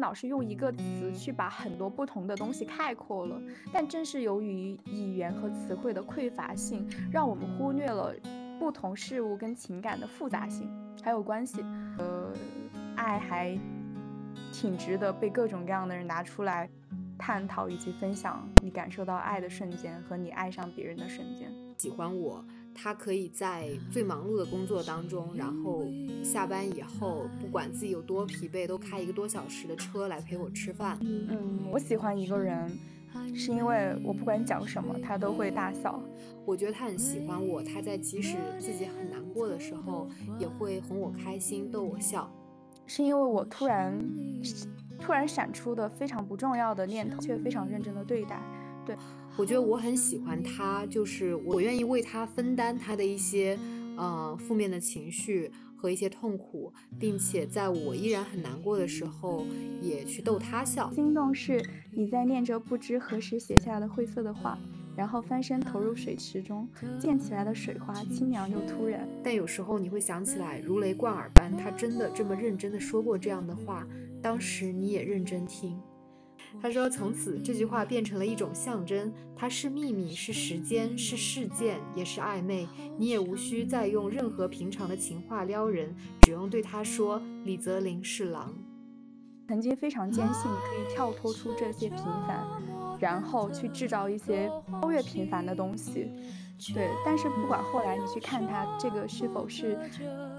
老是用一个词去把很多不同的东西概括了，但正是由于语言和词汇的匮乏性，让我们忽略了不同事物跟情感的复杂性还有关系。呃，爱还挺值得被各种各样的人拿出来探讨以及分享。你感受到爱的瞬间和你爱上别人的瞬间，喜欢我。他可以在最忙碌的工作当中，然后下班以后，不管自己有多疲惫，都开一个多小时的车来陪我吃饭。嗯，我喜欢一个人，是因为我不管讲什么，他都会大笑。我觉得他很喜欢我，他在即使自己很难过的时候，也会哄我开心，逗我笑。是因为我突然突然闪出的非常不重要的念头，却非常认真的对待。对。我觉得我很喜欢他，就是我愿意为他分担他的一些，呃，负面的情绪和一些痛苦，并且在我依然很难过的时候，也去逗他笑。心动是你在念着不知何时写下的晦涩的话，然后翻身投入水池中，溅起来的水花清凉又突然。但有时候你会想起来，如雷贯耳般，他真的这么认真的说过这样的话，当时你也认真听。他说：“从此，这句话变成了一种象征，它是秘密，是时间，是事件，也是暧昧。你也无需再用任何平常的情话撩人，只用对他说：‘李泽林是狼。’曾经非常坚信可以跳脱出这些平凡，然后去制造一些超越平凡的东西。”对，但是不管后来你去看他这个是否是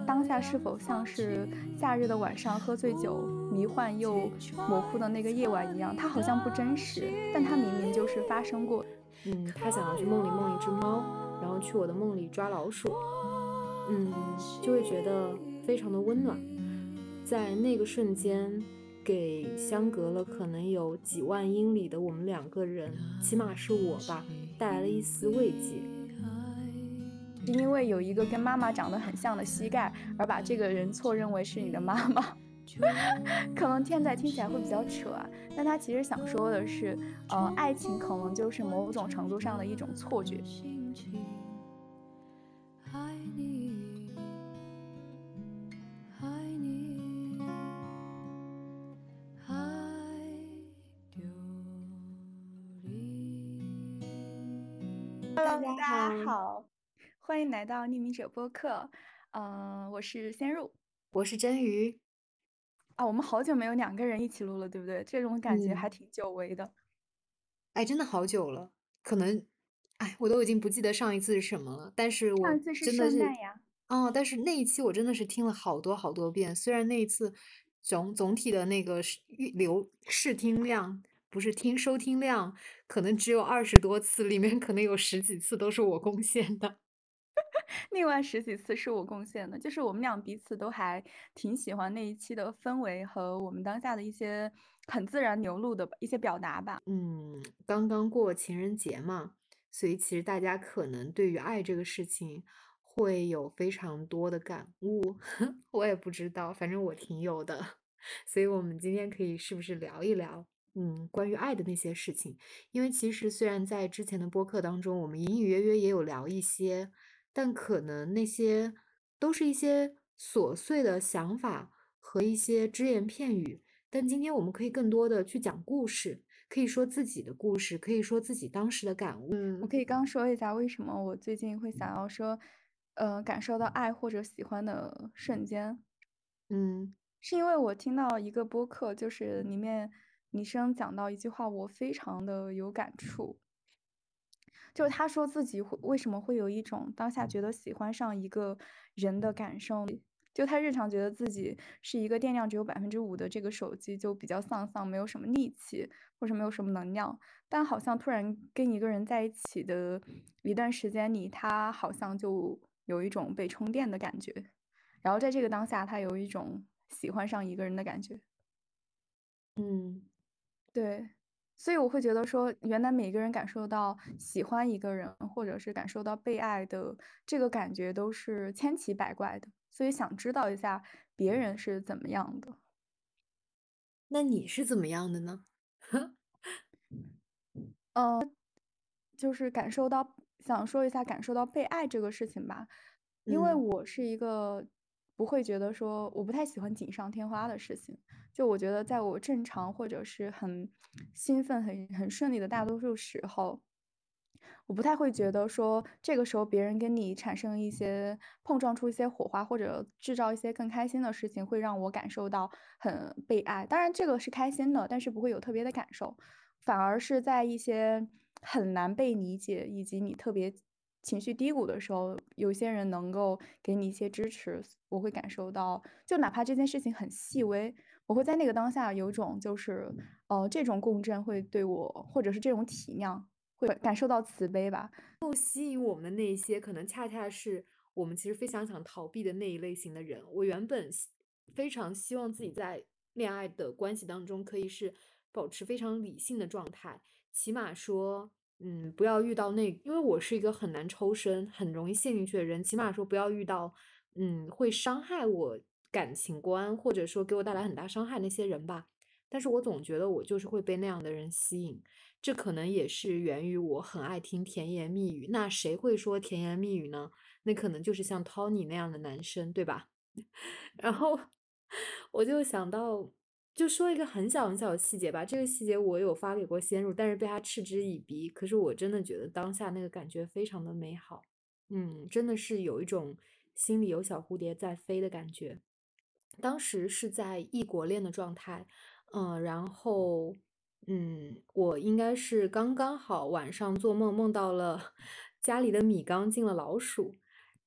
当下，是否像是夏日的晚上喝醉酒，迷幻又模糊的那个夜晚一样，它好像不真实，但它明明就是发生过。嗯，他想要去梦里梦一只猫，然后去我的梦里抓老鼠，嗯，就会觉得非常的温暖，在那个瞬间，给相隔了可能有几万英里的我们两个人，起码是我吧，带来了一丝慰藉。是因为有一个跟妈妈长得很像的膝盖，而把这个人错认为是你的妈妈，可能现在听起来会比较扯啊。但他其实想说的是，呃，爱情可能就是某种程度上的一种错觉。欢迎来到匿名者播客，嗯，我是仙入，我是真鱼，啊，我们好久没有两个人一起录了，对不对？这种感觉还挺久违的，哎，真的好久了，可能，哎，我都已经不记得上一次是什么了，但是我真的是，哦，但是那一期我真的是听了好多好多遍，虽然那一次总总体的那个流试听量不是听收听量，可能只有二十多次，里面可能有十几次都是我贡献的。另外十几次是我贡献的，就是我们俩彼此都还挺喜欢那一期的氛围和我们当下的一些很自然流露的一些表达吧。嗯，刚刚过情人节嘛，所以其实大家可能对于爱这个事情会有非常多的感悟，我也不知道，反正我挺有的。所以我们今天可以是不是聊一聊，嗯，关于爱的那些事情？因为其实虽然在之前的播客当中，我们隐隐约约也有聊一些。但可能那些都是一些琐碎的想法和一些只言片语。但今天我们可以更多的去讲故事，可以说自己的故事，可以说自己当时的感悟。嗯，我可以刚说一下为什么我最近会想要说，呃，感受到爱或者喜欢的瞬间。嗯，是因为我听到一个播客，就是里面女生讲到一句话，我非常的有感触。就是他说自己会为什么会有一种当下觉得喜欢上一个人的感受，就他日常觉得自己是一个电量只有百分之五的这个手机，就比较丧丧，没有什么力气，或者没有什么能量。但好像突然跟一个人在一起的一段时间里，他好像就有一种被充电的感觉。然后在这个当下，他有一种喜欢上一个人的感觉。嗯，对。所以我会觉得说，原来每个人感受到喜欢一个人，或者是感受到被爱的这个感觉，都是千奇百怪的。所以想知道一下别人是怎么样的。那你是怎么样的呢？嗯，就是感受到，想说一下感受到被爱这个事情吧。因为我是一个不会觉得说，我不太喜欢锦上添花的事情。就我觉得，在我正常或者是很兴奋、很很顺利的大多数时候，我不太会觉得说这个时候别人跟你产生一些碰撞出一些火花，或者制造一些更开心的事情，会让我感受到很被爱。当然，这个是开心的，但是不会有特别的感受，反而是在一些很难被理解以及你特别情绪低谷的时候，有些人能够给你一些支持，我会感受到，就哪怕这件事情很细微，我会在那个当下有种就是，呃，这种共振会对我，或者是这种体谅。会感受到慈悲吧。后吸引我们的那些，可能恰恰是我们其实非常想逃避的那一类型的人。我原本非常希望自己在恋爱的关系当中可以是保持非常理性的状态，起码说，嗯，不要遇到那，因为我是一个很难抽身、很容易陷进去的人。起码说不要遇到，嗯，会伤害我感情观，或者说给我带来很大伤害那些人吧。但是我总觉得我就是会被那样的人吸引。这可能也是源于我很爱听甜言蜜语。那谁会说甜言蜜语呢？那可能就是像 Tony 那样的男生，对吧？然后我就想到，就说一个很小很小的细节吧。这个细节我有发给过先入，但是被他嗤之以鼻。可是我真的觉得当下那个感觉非常的美好。嗯，真的是有一种心里有小蝴蝶在飞的感觉。当时是在异国恋的状态，嗯，然后。嗯，我应该是刚刚好晚上做梦，梦到了 家里的米缸进了老鼠，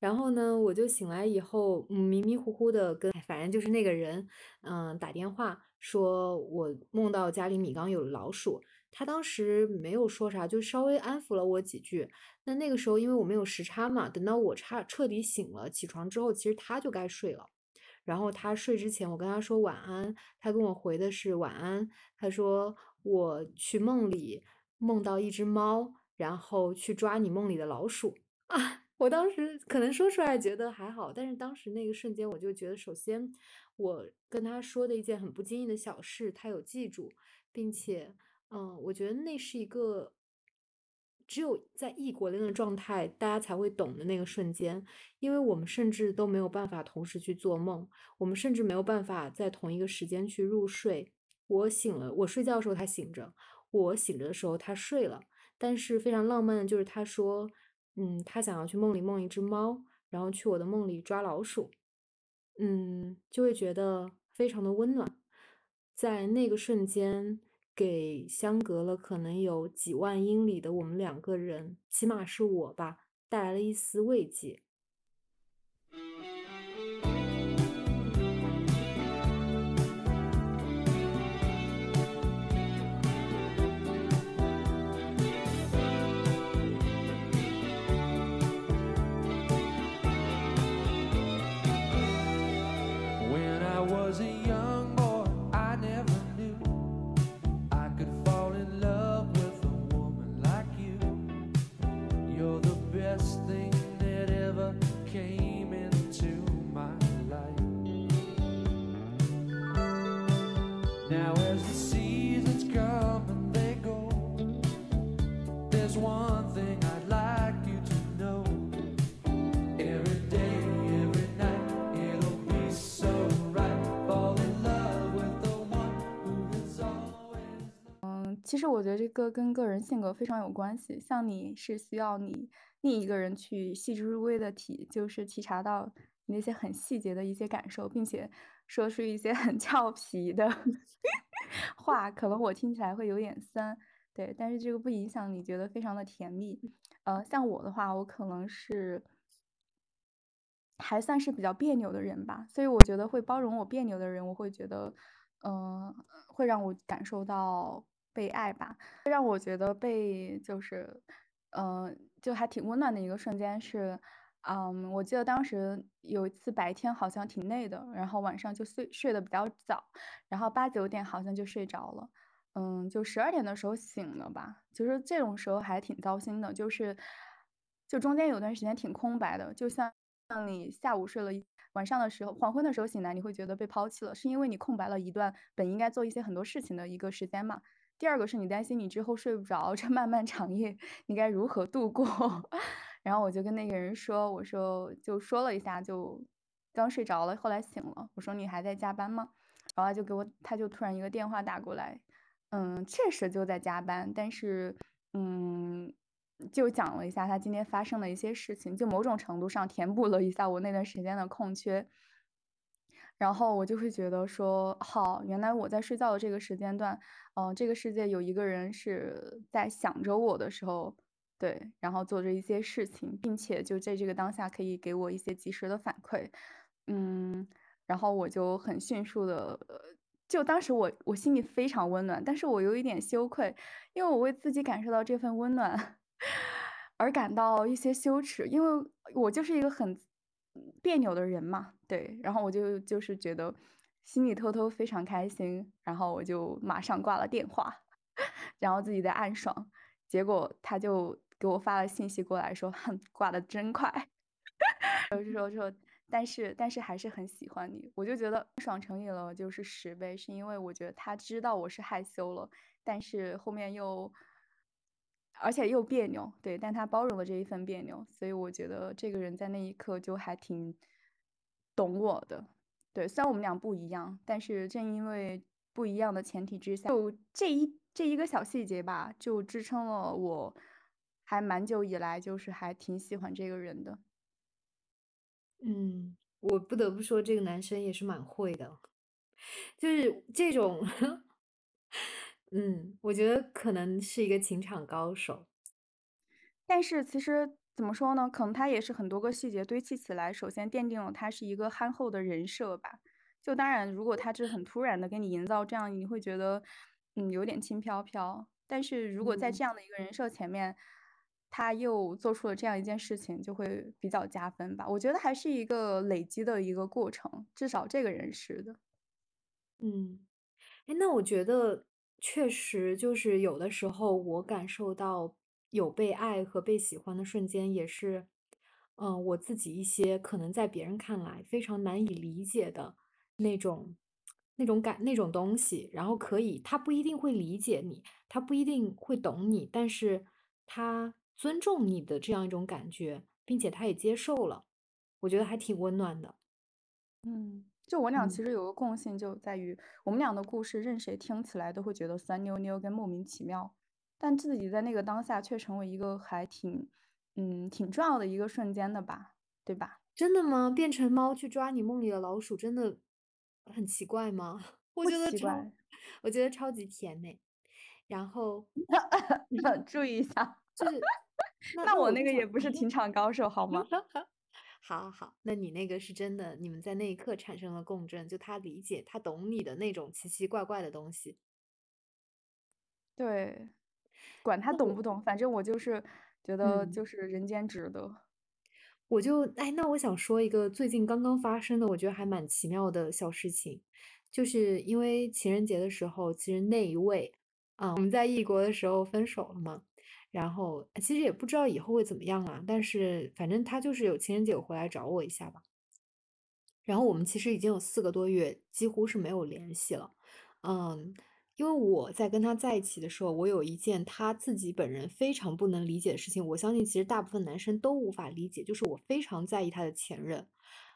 然后呢，我就醒来以后，嗯，迷迷糊糊的跟，反正就是那个人，嗯，打电话说我梦到家里米缸有老鼠，他当时没有说啥，就稍微安抚了我几句。那那个时候因为我没有时差嘛，等到我差彻底醒了，起床之后，其实他就该睡了。然后他睡之前，我跟他说晚安，他跟我回的是晚安，他说。我去梦里梦到一只猫，然后去抓你梦里的老鼠啊！我当时可能说出来觉得还好，但是当时那个瞬间，我就觉得，首先我跟他说的一件很不经意的小事，他有记住，并且，嗯，我觉得那是一个只有在异国恋的状态，大家才会懂的那个瞬间，因为我们甚至都没有办法同时去做梦，我们甚至没有办法在同一个时间去入睡。我醒了，我睡觉的时候他醒着，我醒着的时候他睡了。但是非常浪漫的就是他说，嗯，他想要去梦里梦一只猫，然后去我的梦里抓老鼠，嗯，就会觉得非常的温暖，在那个瞬间给相隔了可能有几万英里的我们两个人，起码是我吧，带来了一丝慰藉。其实我觉得这个跟个人性格非常有关系。像你是需要你另一个人去细致入微的体，就是体察到你那些很细节的一些感受，并且说出一些很俏皮的 话，可能我听起来会有点酸，对，但是这个不影响你觉得非常的甜蜜。呃，像我的话，我可能是还算是比较别扭的人吧，所以我觉得会包容我别扭的人，我会觉得，嗯，会让我感受到。被爱吧，让我觉得被就是，嗯，就还挺温暖的一个瞬间是，嗯，我记得当时有一次白天好像挺累的，然后晚上就睡睡得比较早，然后八九点好像就睡着了，嗯，就十二点的时候醒了吧，就是这种时候还挺糟心的，就是，就中间有段时间挺空白的，就像像你下午睡了一晚上的时候，黄昏的时候醒来，你会觉得被抛弃了，是因为你空白了一段本应该做一些很多事情的一个时间嘛。第二个是你担心你之后睡不着，这漫漫长夜你该如何度过？然后我就跟那个人说，我说就说了一下，就刚睡着了，后来醒了。我说你还在加班吗？然后他就给我，他就突然一个电话打过来，嗯，确实就在加班，但是嗯，就讲了一下他今天发生的一些事情，就某种程度上填补了一下我那段时间的空缺。然后我就会觉得说，好，原来我在睡觉的这个时间段，嗯，这个世界有一个人是在想着我的时候，对，然后做着一些事情，并且就在这个当下可以给我一些及时的反馈，嗯，然后我就很迅速的，就当时我我心里非常温暖，但是我有一点羞愧，因为我为自己感受到这份温暖 而感到一些羞耻，因为我就是一个很。别扭的人嘛，对，然后我就就是觉得心里偷偷非常开心，然后我就马上挂了电话，然后自己在暗爽，结果他就给我发了信息过来说，哼，挂的真快，就是说说，但是但是还是很喜欢你，我就觉得爽乘以了就是十倍，是因为我觉得他知道我是害羞了，但是后面又。而且又别扭，对，但他包容了这一份别扭，所以我觉得这个人在那一刻就还挺懂我的，对。虽然我们俩不一样，但是正因为不一样的前提之下，就这一这一个小细节吧，就支撑了我，还蛮久以来就是还挺喜欢这个人的。嗯，我不得不说，这个男生也是蛮会的，就是这种。嗯，我觉得可能是一个情场高手，但是其实怎么说呢？可能他也是很多个细节堆砌起来，首先奠定了他是一个憨厚的人设吧。就当然，如果他是很突然的给你营造这样，你会觉得嗯有点轻飘飘。但是如果在这样的一个人设前面，他又做出了这样一件事情，就会比较加分吧。我觉得还是一个累积的一个过程，至少这个人是的。嗯，哎，那我觉得。确实，就是有的时候我感受到有被爱和被喜欢的瞬间，也是，嗯，我自己一些可能在别人看来非常难以理解的那种、那种感、那种东西。然后可以，他不一定会理解你，他不一定会懂你，但是他尊重你的这样一种感觉，并且他也接受了，我觉得还挺温暖的。嗯。就我俩其实有个共性，就在于我们俩的故事，任谁听起来都会觉得酸溜溜跟莫名其妙，但自己在那个当下却成为一个还挺，嗯，挺重要的一个瞬间的吧，对吧？真的吗？变成猫去抓你梦里的老鼠，真的很奇怪吗？我觉得超，我觉得超级甜美。然后 注意一下，就是那我那个也不是情场高手，好吗？好好好，那你那个是真的，你们在那一刻产生了共振，就他理解，他懂你的那种奇奇怪怪的东西。对，管他懂不懂，反正我就是觉得就是人间值得。我就哎，那我想说一个最近刚刚发生的，我觉得还蛮奇妙的小事情，就是因为情人节的时候，其实那一位啊，我们在异国的时候分手了嘛。然后其实也不知道以后会怎么样啊，但是反正他就是有情人节回来找我一下吧。然后我们其实已经有四个多月几乎是没有联系了，嗯，因为我在跟他在一起的时候，我有一件他自己本人非常不能理解的事情，我相信其实大部分男生都无法理解，就是我非常在意他的前任，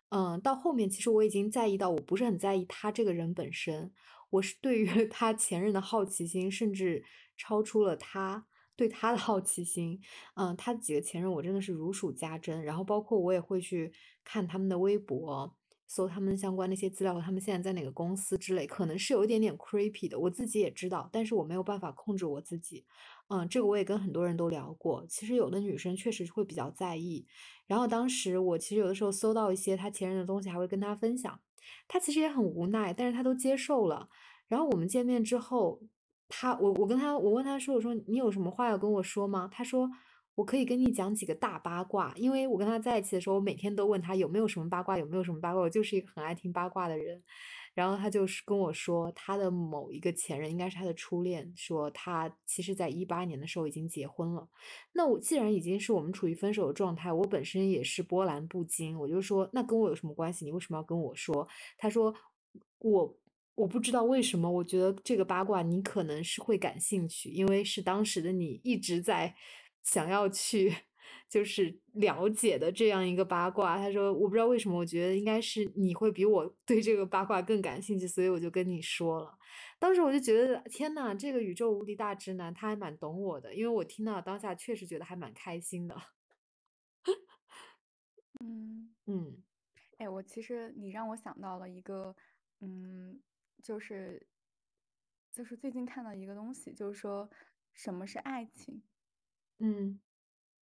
嗯，到后面其实我已经在意到我不是很在意他这个人本身，我是对于 他前任的好奇心，甚至超出了他。对他的好奇心，嗯，他几个前任我真的是如数家珍，然后包括我也会去看他们的微博，搜他们相关的一些资料，他们现在在哪个公司之类，可能是有一点点 creepy 的，我自己也知道，但是我没有办法控制我自己，嗯，这个我也跟很多人都聊过，其实有的女生确实会比较在意，然后当时我其实有的时候搜到一些他前任的东西，还会跟他分享，他其实也很无奈，但是他都接受了，然后我们见面之后。他我我跟他我问他说我说你有什么话要跟我说吗？他说我可以跟你讲几个大八卦，因为我跟他在一起的时候，我每天都问他有没有什么八卦，有没有什么八卦，我就是一个很爱听八卦的人。然后他就是跟我说他的某一个前任应该是他的初恋，说他其实在一八年的时候已经结婚了。那我既然已经是我们处于分手的状态，我本身也是波澜不惊，我就说那跟我有什么关系？你为什么要跟我说？他说我。我不知道为什么，我觉得这个八卦你可能是会感兴趣，因为是当时的你一直在想要去就是了解的这样一个八卦。他说：“我不知道为什么，我觉得应该是你会比我对这个八卦更感兴趣，所以我就跟你说了。”当时我就觉得，天呐，这个宇宙无敌大直男，他还蛮懂我的，因为我听到当下确实觉得还蛮开心的。嗯嗯哎，我其实你让我想到了一个，嗯，就是就是最近看到一个东西，就是说什么是爱情。嗯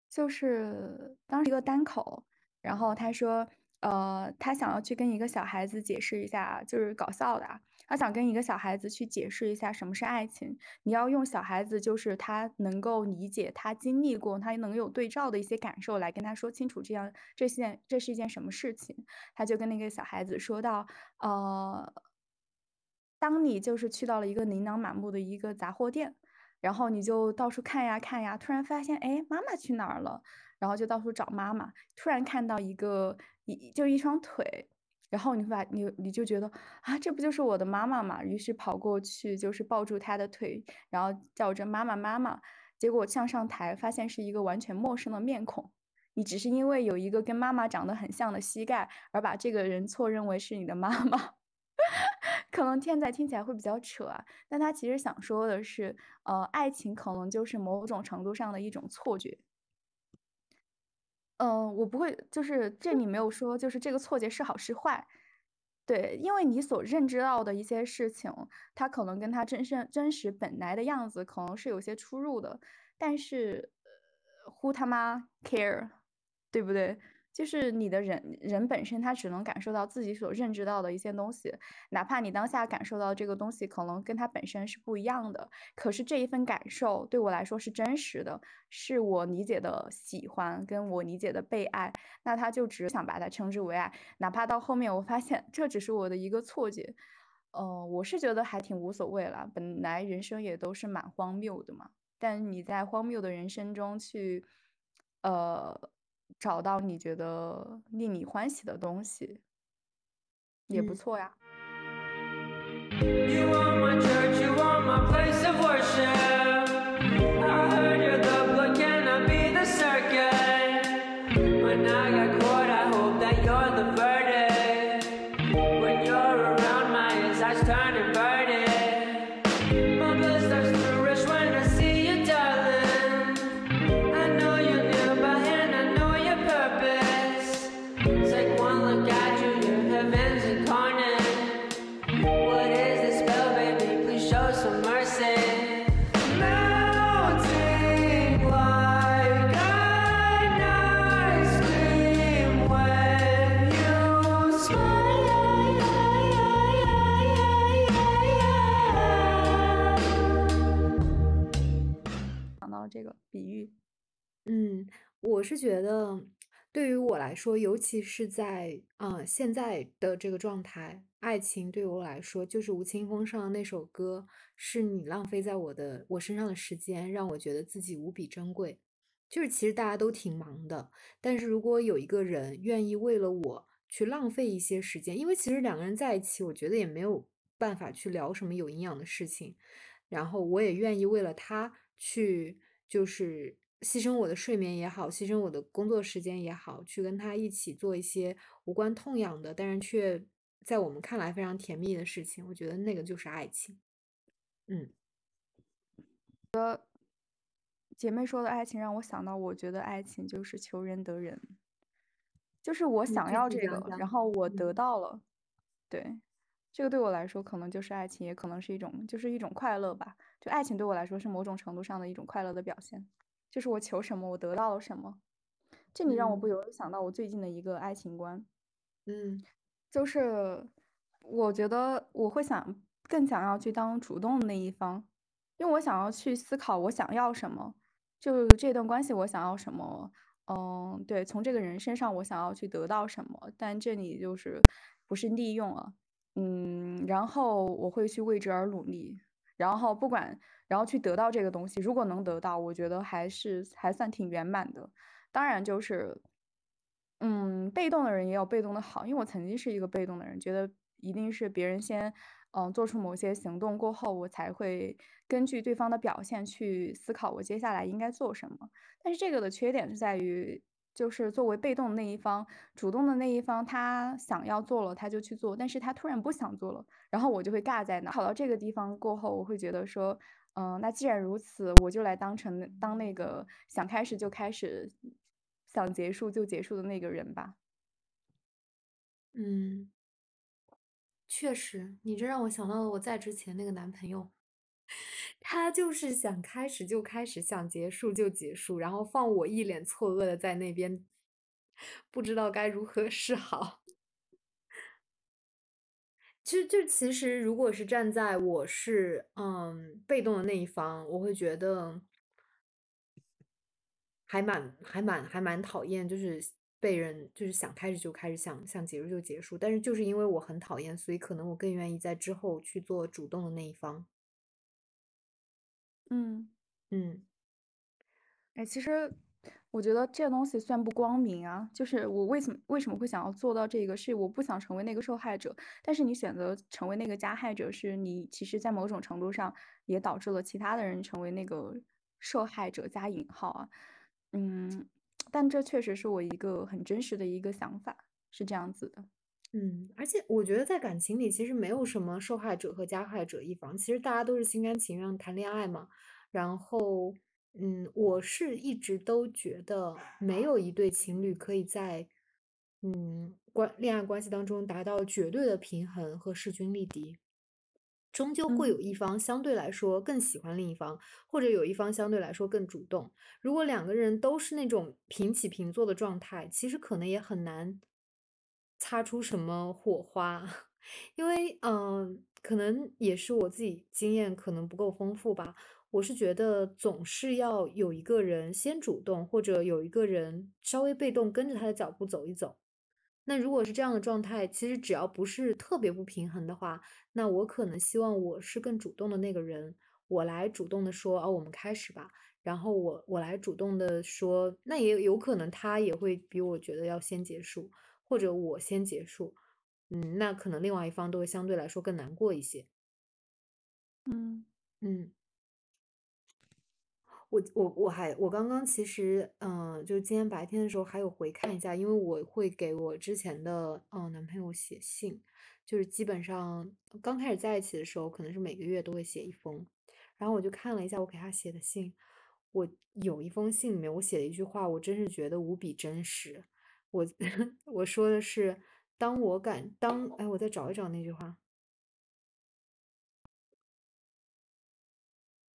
就是当时一个单口，然后他说，呃，他想要去跟一个小孩子解释一下，就是搞笑的啊，他想跟一个小孩子去解释一下什么是爱情。你要用小孩子就是他能够理解、他经历过、他能有对照的一些感受来跟他说清楚，这样这是件这是一件什么事情。他就跟那个小孩子说到，呃，当你就是去到了一个琳琅满目的一个杂货店。然后你就到处看呀看呀，突然发现，哎，妈妈去哪儿了？然后就到处找妈妈。突然看到一个一就一双腿，然后你会把你你就觉得啊，这不就是我的妈妈吗？于是跑过去就是抱住她的腿，然后叫着妈妈妈妈。结果向上抬，发现是一个完全陌生的面孔。你只是因为有一个跟妈妈长得很像的膝盖，而把这个人错认为是你的妈妈。可能现在听起来会比较扯啊，但他其实想说的是，呃，爱情可能就是某种程度上的一种错觉。嗯，我不会，就是这里没有说，就是这个错觉是好是坏。对，因为你所认知到的一些事情，它可能跟它真身真实本来的样子可能是有些出入的，但是，who 他妈 care，对不对？就是你的人人本身，他只能感受到自己所认知到的一些东西，哪怕你当下感受到这个东西可能跟他本身是不一样的，可是这一份感受对我来说是真实的，是我理解的喜欢，跟我理解的被爱，那他就只想把它称之为爱，哪怕到后面我发现这只是我的一个错觉，呃，我是觉得还挺无所谓了，本来人生也都是蛮荒谬的嘛，但你在荒谬的人生中去，呃。找到你觉得令你欢喜的东西，也不错呀。这我是觉得，对于我来说，尤其是在啊现在的这个状态，爱情对我来说，就是吴青峰上的那首歌，是你浪费在我的我身上的时间，让我觉得自己无比珍贵。就是其实大家都挺忙的，但是如果有一个人愿意为了我去浪费一些时间，因为其实两个人在一起，我觉得也没有办法去聊什么有营养的事情，然后我也愿意为了他去。就是牺牲我的睡眠也好，牺牲我的工作时间也好，去跟他一起做一些无关痛痒的，但是却在我们看来非常甜蜜的事情。我觉得那个就是爱情。嗯，呃，姐妹说的爱情让我想到，我觉得爱情就是求人得人，就是我想要这个，然后我得到了，对。这个对我来说可能就是爱情，也可能是一种，就是一种快乐吧。就爱情对我来说是某种程度上的一种快乐的表现，就是我求什么，我得到了什么。这里让我不由得想到我最近的一个爱情观，嗯，就是我觉得我会想更想要去当主动的那一方，因为我想要去思考我想要什么，就这段关系我想要什么，嗯，对，从这个人身上我想要去得到什么，但这里就是不是利用了。嗯，然后我会去为之而努力，然后不管，然后去得到这个东西。如果能得到，我觉得还是还算挺圆满的。当然，就是，嗯，被动的人也有被动的好，因为我曾经是一个被动的人，觉得一定是别人先，嗯，做出某些行动过后，我才会根据对方的表现去思考我接下来应该做什么。但是这个的缺点是在于，就是作为被动的那一方，主动的那一方，他想要做了他就去做，但是他突然不想做了，然后我就会尬在那。跑到这个地方过后，我会觉得说，嗯，那既然如此，我就来当成当那个想开始就开始，想结束就结束的那个人吧。嗯。确实，你这让我想到了我在之前那个男朋友，他就是想开始就开始，想结束就结束，然后放我一脸错愕的在那边，不知道该如何是好。其实就其实如果是站在我是，嗯，被动的那一方，我会觉得还蛮还蛮还蛮讨厌，就是被人就是想开始就开始，想想结束就结束。但是就是因为我很讨厌，所以可能我更愿意在之后去做主动的那一方。嗯。嗯。哎，其实我觉得这东西算不光明啊，就是我为什么为什么会想要做到这个，是我不想成为那个受害者。但是你选择成为那个加害者，是你其实在某种程度上也导致了其他的人成为那个受害者加引号啊。嗯，但这确实是我一个很真实的一个想法，是这样子的。嗯，而且我觉得在感情里其实没有什么受害者和加害者一方，其实大家都是心甘情愿谈恋爱嘛。然后，嗯，我是一直都觉得没有一对情侣可以在，嗯，关恋爱关系当中达到绝对的平衡和势均力敌。终究会有嗯。一方相对来说更喜欢另一方，或者有一方相对来说更主动。如果两个人都是那种平起平坐的状态，其实可能也很难擦出什么火花。因为，嗯，可能也是我自己经验可能不够丰富吧，我是觉得总是要有一个人先主动，或者有一个人稍微被动跟着他的脚步走一走。那如果是这样的状态，其实只要不是特别不平衡的话，那我可能希望我是更主动的那个人，我来主动地说：“哦，我们开始吧。”然后我我来主动地说，那也有可能他也会比我觉得要先结束，或者我先结束。嗯，那可能另外一方都会相对来说更难过一些。嗯。嗯。我我我还我刚刚其实，嗯，就今天白天的时候还有回看一下，因为我会给我之前的，嗯，男朋友写信，就是基本上刚开始在一起的时候，可能是每个月都会写一封。然后我就看了一下我给他写的信，我有一封信里面我写了一句话，我真是觉得无比真实。我 我说的是，当我感当哎，我再找一找那句话。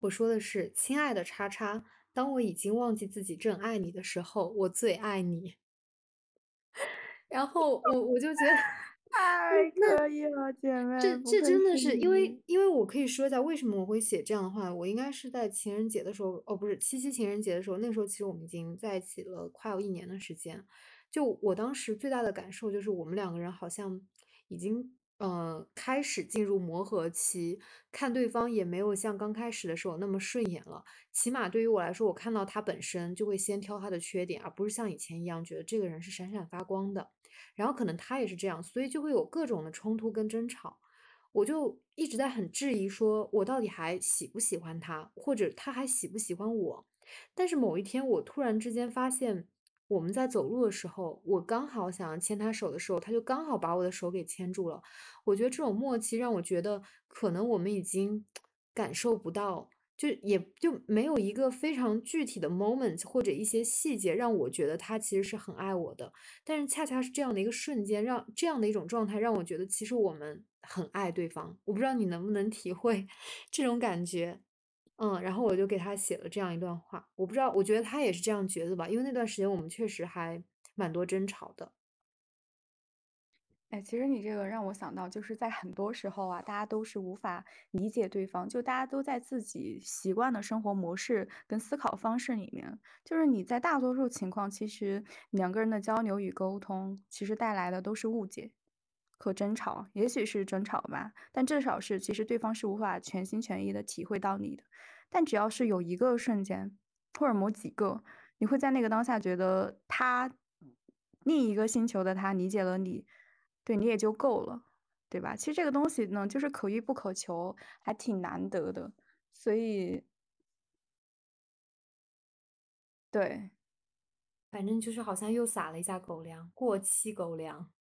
我说的是：“亲爱的叉叉，当我已经忘记自己正爱你的时候，我最爱你。”然后我我就觉得，太可以了，姐妹，这这真的是因为。因为我可以说一下为什么我会写这样的话，我应该是在情人节的时候哦，不是，七夕情人节的时候，那时候其实我们已经在一起了快要一年的时间。就我当时最大的感受就是我们两个人好像已经，呃，开始进入磨合期，看对方也没有像刚开始的时候那么顺眼了。起码对于我来说，我看到他本身就会先挑他的缺点，而不是像以前一样觉得这个人是闪闪发光的。然后可能他也是这样，所以就会有各种的冲突跟争吵。我就一直在很质疑说我到底还喜不喜欢他，或者他还喜不喜欢我。但是某一天我突然之间发现，我们在走路的时候，我刚好想要牵他手的时候，他就刚好把我的手给牵住了。我觉得这种默契让我觉得可能我们已经感受不到，就也就没有一个非常具体的 moment，或者一些细节让我觉得他其实是很爱我的。但是恰恰是这样的一个瞬间，让这样的一种状态让我觉得其实我们很爱对方。我不知道你能不能体会 这种感觉。嗯，然后我就给他写了这样一段话，我不知道我觉得他也是这样觉得吧，因为那段时间我们确实还蛮多争吵的。哎，其实你这个让我想到，就是在很多时候啊，大家都是无法理解对方，就大家都在自己习惯的生活模式跟思考方式里面。就是你在大多数情况，其实两个人的交流与沟通，其实带来的都是误解和争吵，也许是争吵吧，但至少是其实对方是无法全心全意的体会到你的。但只要是有一个瞬间，或者某几个，你会在那个当下觉得他另一个星球的他理解了你，对，你也就够了。对吧？其实这个东西呢，就是可遇不可求，还挺难得的，所以对。反正就是好像又撒了一下狗粮，过期狗粮。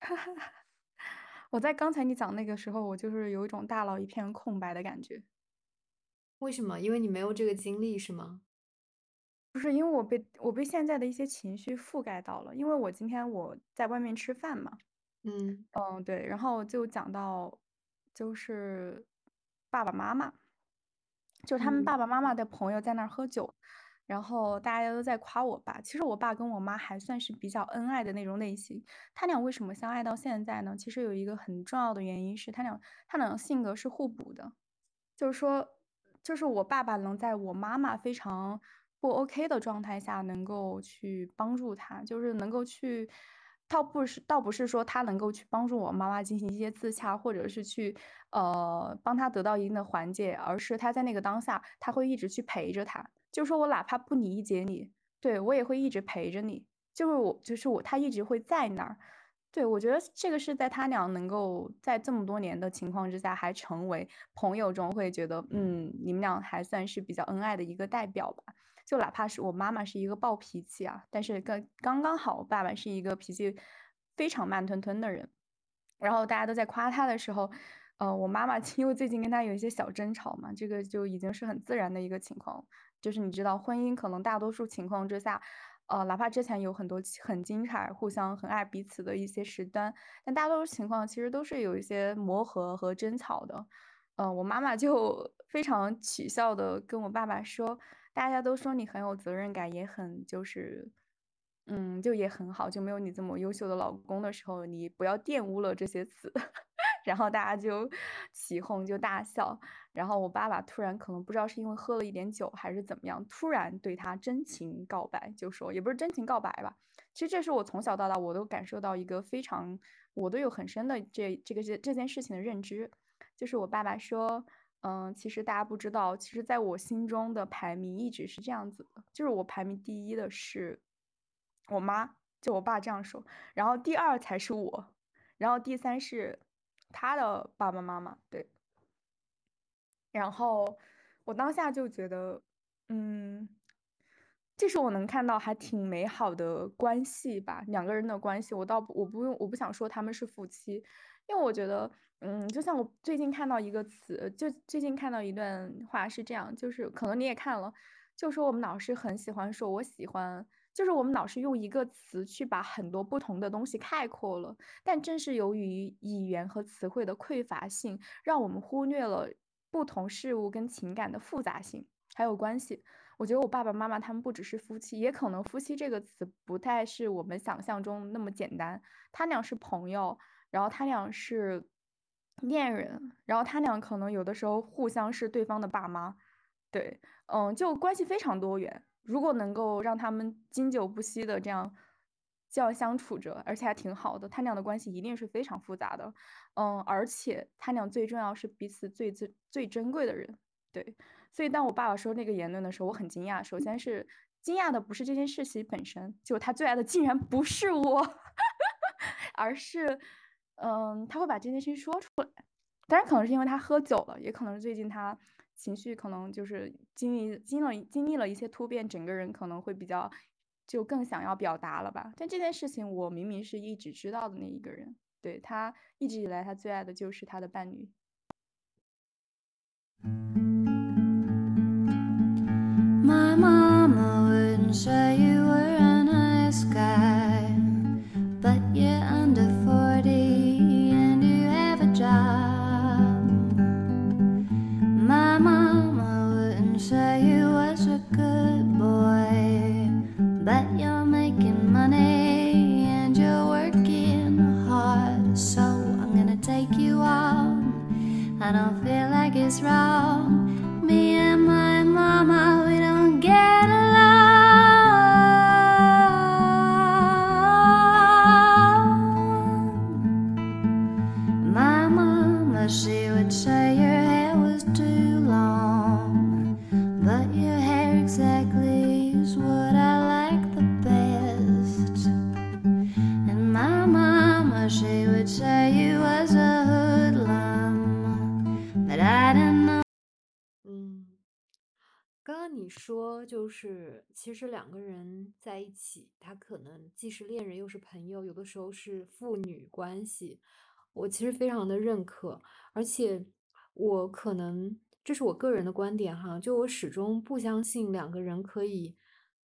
我在刚才你讲那个时候，我就是有一种大脑一片空白的感觉。为什么？因为你没有这个经历是吗？不是，因为我被我被现在的一些情绪覆盖到了。因为我今天我在外面吃饭嘛，嗯嗯，对，然后就讲到就是爸爸妈妈，就他们嗯爸爸妈妈的朋友在那儿喝酒，然后大家都在夸我爸。其实我爸跟我妈还算是比较恩爱的那种类型。他俩为什么相爱到现在呢？其实有一个很重要的原因是他俩他俩性格是互补的。就是说，就是我爸爸能在我妈妈非常不 OK 的状态下，能够去帮助他，就是能够去，倒不是倒不是说他能够去帮助我妈妈进行一些自洽，或者是去呃帮她得到一定的缓解，而是他在那个当下，他会一直去陪着她。就是说我哪怕不理解你，对我也会一直陪着你，就是我就是我，他一直会在那儿。对，我觉得这个是在他俩能够在这么多年的情况之下，还成为朋友中会觉得，嗯，你们俩还算是比较恩爱的一个代表吧。就哪怕是我妈妈是一个暴脾气啊，但是刚刚刚好，我爸爸是一个脾气非常慢吞吞的人。然后大家都在夸他的时候，呃，我妈妈 因为最近跟他有一些小争吵嘛，这个就已经是很自然的一个情况。就是你知道，婚姻可能大多数情况之下。呃，哪怕之前有很多很精彩、互相很爱彼此的一些时段，但大多数情况其实都是有一些磨合和争吵的。呃，我妈妈就 非常取笑的跟我爸爸说：“大家都说你很有责任感，也很就是，嗯，就也很好，就没有你这么优秀的老公的时候，你不要玷污了这些词。”然后大家就起哄，就大笑。然后我爸爸突然可能不知道是因为喝了一点酒还是怎么样，突然对他真情告白，就说也不是真情告白吧。其实这是我从小到大我都感受到一个非常，我都有很深的这这个这这件事情的认知，就是我爸爸说，嗯，其实大家不知道，其实在我心中的排名一直是这样子的，就是我排名第一的是我妈，就我爸这样说，然后第二才是我，然后第三是他的爸爸妈妈，对。然后我当下就觉得，嗯，这是我能看到还挺美好的关系吧，两个人的关系。我倒不，我不用，我不想说他们是夫妻，因为我觉得，嗯，就像我最近看到一个词，就最近看到一段话是这样，就是可能你也看了，就说我们老师很喜欢说我喜欢，就是我们老师用一个词去把很多不同的东西概括了，但正是由于语言和词汇的匮乏性，让我们忽略了。不同事物跟情感的复杂性还有关系，我觉得我爸爸妈妈他们不只是夫妻，也可能夫妻这个词不太是我们想象中那么简单。他俩是朋友，然后他俩是恋人，然后他俩可能有的时候互相是对方的爸妈，对，嗯，就关系非常多元。如果能够让他们经久不息的这样。这样相处着，而且还挺好的。他俩的关系一定是非常复杂的，嗯，而且他俩最重要是彼此最最最珍贵的人，对。所以当我爸爸说那个言论的时候，我很惊讶。首先是惊讶的不是这件事情本身，就他最爱的竟然不是我，而是，嗯，他会把这件事情说出来。当然可能是因为他喝酒了，也可能是最近他情绪可能就是经历经历经历了一些突变，整个人可能会比较。就更想要表达了吧？但这件事情，我明明是一直知道的那一个人。对他一直以来，他最爱的就是他的伴侣。is wrong. 说，就是其实两个人在一起，他可能既是恋人又是朋友，有的时候是父女关系。我其实非常的认可，而且我可能这是我个人的观点哈，就我始终不相信两个人可以，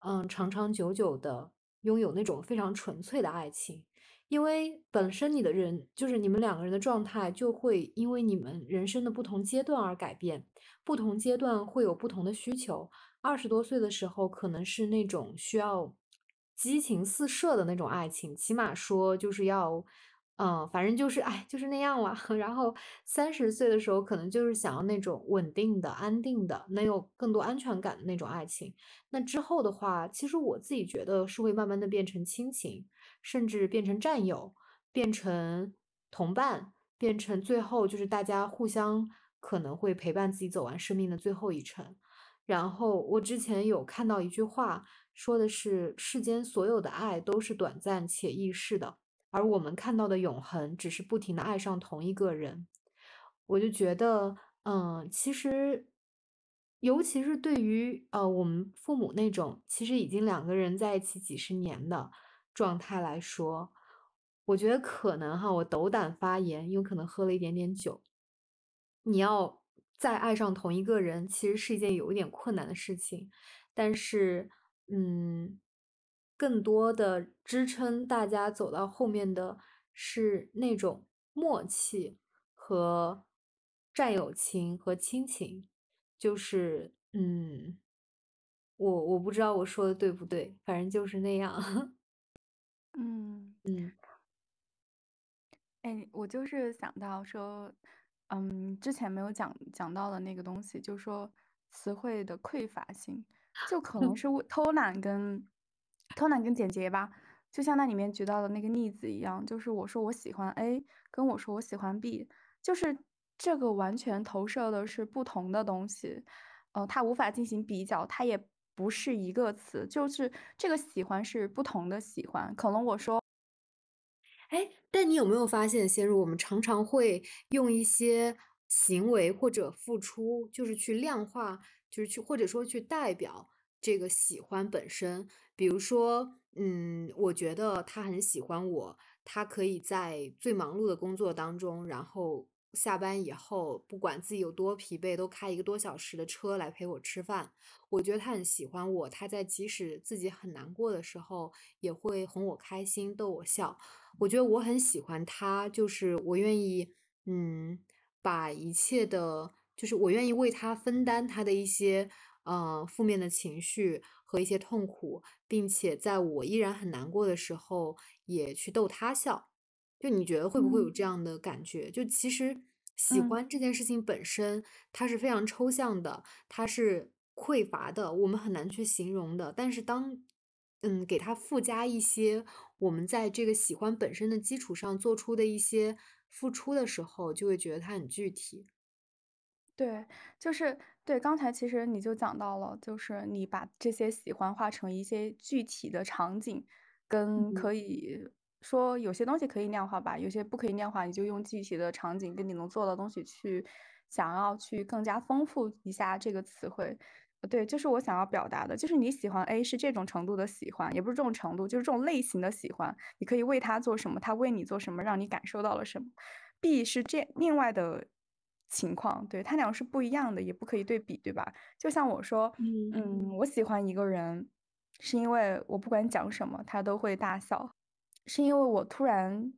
嗯，长长久久的拥有那种非常纯粹的爱情。因为本身你的人就是你们两个人的状态，就会因为你们人生的不同阶段而改变，不同阶段会有不同的需求。二十多岁的时候，可能是那种需要激情四射的那种爱情，起码说就是要。嗯，反正就是哎，就是那样了。然后三十岁的时候，可能就是想要那种稳定的、安定的、能有更多安全感的那种爱情。那之后的话，其实我自己觉得是会慢慢的变成亲情，甚至变成战友，变成同伴，变成最后就是大家互相可能会陪伴自己走完生命的最后一程。然后我之前有看到一句话，说的是世间所有的爱都是短暂且易逝的。而我们看到的永恒，只是不停的爱上同一个人。我就觉得，嗯，其实，尤其是对于呃我们父母那种，其实已经两个人在一起几十年的状态来说，我觉得可能哈，我斗胆发言，因为可能喝了一点点酒，你要再爱上同一个人，其实是一件有一点困难的事情。但是，嗯。更多的支撑大家走到后面的是那种默契和战友情和亲情，就是嗯，我我不知道我说的对不对，反正就是那样。嗯嗯，哎，我就是想到说，嗯，之前没有讲讲到的那个东西，就是说词汇的匮乏性，就可能是为偷懒跟。偷懒跟简洁吧，就像那里面举到的那个例子一样，就是我说我喜欢 A，跟我说我喜欢 B，就是这个完全投射的是不同的东西，呃，它无法进行比较，它也不是一个词，就是这个喜欢是不同的喜欢，可能我说，哎，但你有没有发现，先如我们常常会用一些行为或者付出，就是去量化，就是去或者说去代表这个喜欢本身。比如说，嗯，我觉得他很喜欢我，他可以在最忙碌的工作当中，然后下班以后，不管自己有多疲惫，都开一个多小时的车来陪我吃饭。我觉得他很喜欢我，他在即使自己很难过的时候，也会哄我开心，逗我笑。我觉得我很喜欢他，就是我愿意，嗯，把一切的，就是我愿意为他分担他的一些，呃，负面的情绪。和一些痛苦，并且在我依然很难过的时候，也去逗他笑。就你觉得会不会有这样的感觉？就其实喜欢这件事情本身，它是非常抽象的，它是匮乏的，我们很难去形容的。但是当嗯给它附加一些我们在这个喜欢本身的基础上做出的一些付出的时候，就会觉得它很具体。对，就是对，刚才其实你就讲到了，就是你把这些喜欢化成一些具体的场景，跟可以说有些东西可以量化吧，有些不可以量化，你就用具体的场景跟你能做的东西去想要去更加丰富一下这个词汇。对，就是我想要表达的，就是你喜欢 A 是这种程度的喜欢，也不是这种程度，就是这种类型的喜欢，你可以为他做什么，他为你做什么，让你感受到了什么。B 是这另外的。情况对他俩是不一样的，也不可以对比，对吧？就像我说，嗯，我喜欢一个人，是因为我不管讲什么，他都会大笑，是因为我突然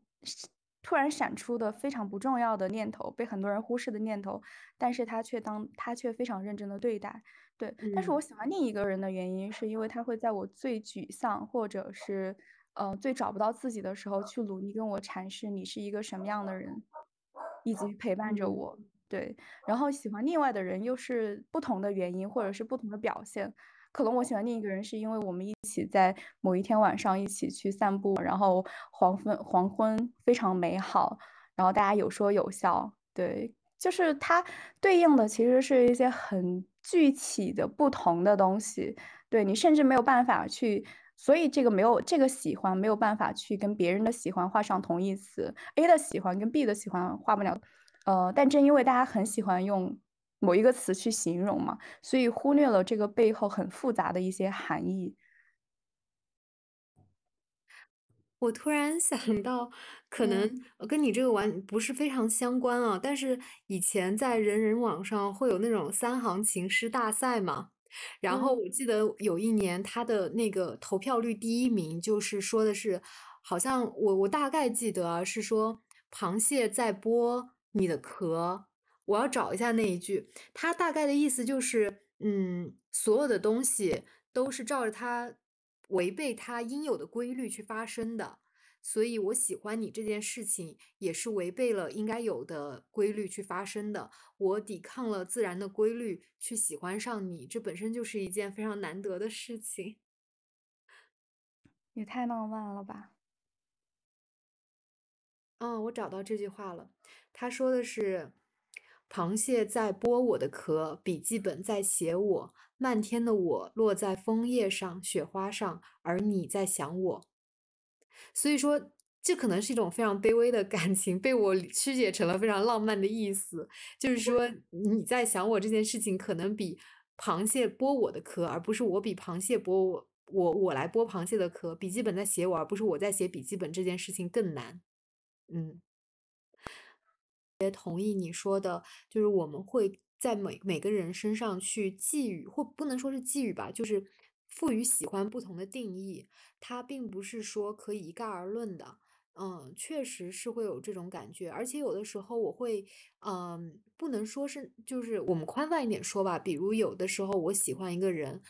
突然闪出的非常不重要的念头，被很多人忽视的念头，但是他却当他却非常认真的对待，对。但是我喜欢另一个人的原因，是因为他会在我最沮丧或者是呃最找不到自己的时候，去努力跟我阐释你是一个什么样的人，以及陪伴着我。对，然后喜欢另外的人又是不同的原因，或者是不同的表现。可能我喜欢另一个人，是因为我们一起在某一天晚上一起去散步，然后黄昏黄昏非常美好，然后大家有说有笑。对，就是它对应的其实是一些很具体的不同的东西。对你甚至没有办法去，所以这个没有这个喜欢没有办法去跟别人的喜欢画上同义词。A 的喜欢跟 B 的喜欢画不了。呃，但正因为大家很喜欢用某一个词去形容嘛，所以忽略了这个背后很复杂的一些含义。我突然想到，可能嗯跟你这个完不是非常相关啊，但是以前在人人网上会有那种三行情诗大赛嘛，然后嗯我记得有一年他的那个投票率第一名，就是说的是，好像我我大概记得啊，是说螃蟹在剥你的壳，我要找一下那一句，它大概的意思就是，嗯，所有的东西都是照着它违背它应有的规律去发生的，所以我喜欢你这件事情也是违背了应该有的规律去发生的。我抵抗了自然的规律去喜欢上你，这本身就是一件非常难得的事情。也太浪漫了吧！嗯，我找到这句话了，他说的是：螃蟹在剥我的壳，笔记本在写我，漫天的我落在枫叶上、雪花上，而你在想我。所以说，这可能是一种非常卑微的感情，被我曲解成了非常浪漫的意思。就是说，你在想我这件事情，可能比螃蟹剥我的壳，而不是我比螃蟹剥我，我我来剥螃蟹的壳。笔记本在写我，而不是我在写笔记本，这件事情更难。嗯。也同意你说的，就是我们会在每每个人身上去寄予，或不能说是寄予吧，就是赋予喜欢不同的定义。它并不是说可以一概而论的。嗯，确实是会有这种感觉，而且有的时候我会，嗯，不能说是，就是我们宽泛一点说吧，比如有的时候我喜欢一个人，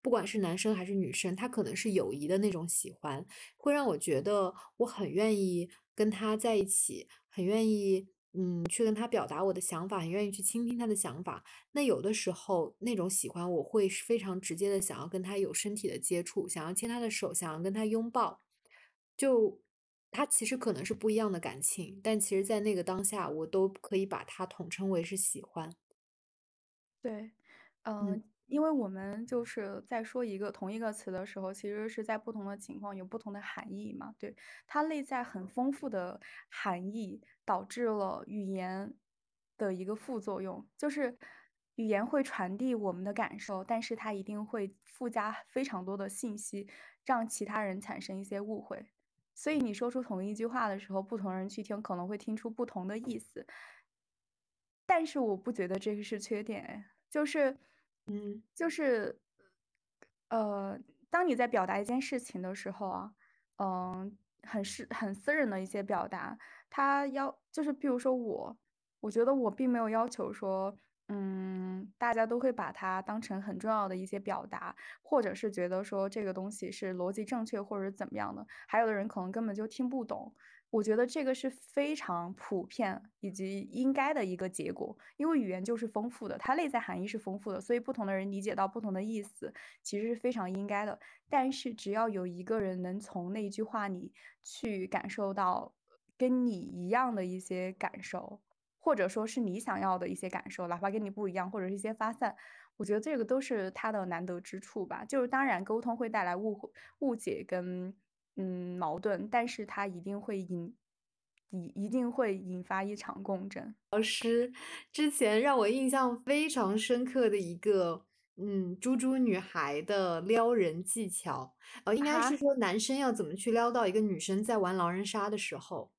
不管是男生还是女生，他可能是友谊的那种喜欢，会让我觉得我很愿意跟他在一起，很愿意。嗯，去跟他表达我的想法，很愿意去倾听他的想法。那有的时候那种喜欢，我会是非常直接的想要跟他有身体的接触，想要牵他的手，想要跟他拥抱。就他其实可能是不一样的感情，但其实在那个当下，我都可以把它统称为是喜欢。对，嗯嗯，因为我们就是在说一个同一个词的时候，其实是在不同的情况有不同的含义嘛。对，它内在很丰富的含义，导致了语言的一个副作用，就是语言会传递我们的感受，但是它一定会附加非常多的信息，让其他人产生一些误会。所以你说出同一句话的时候，不同人去听可能会听出不同的意思。但是我不觉得这个是缺点，哎，就是嗯就是呃，当你在表达一件事情的时候啊，嗯、很私很私人的一些表达，他要就是比如说我，我觉得我并没有要求说，嗯，大家都会把它当成很重要的一些表达，或者是觉得说这个东西是逻辑正确或者怎么样的，还有的人可能根本就听不懂。我觉得这个是非常普遍以及应该的一个结果，因为语言就是丰富的，它内在含义是丰富的，所以不同的人理解到不同的意思，其实是非常应该的。但是只要有一个人能从那一句话里去感受到跟你一样的一些感受，或者说是你想要的一些感受，哪怕跟你不一样，或者是一些发散，我觉得这个都是它的难得之处吧。就是当然沟通会带来误会、误解跟嗯矛盾，但是它一定会引一一定会引发一场共振。老师之前让我印象非常深刻的一个，嗯，猪猪女孩的撩人技巧，呃，应该是，说男生要怎么去撩到一个女生在玩狼人杀的时候，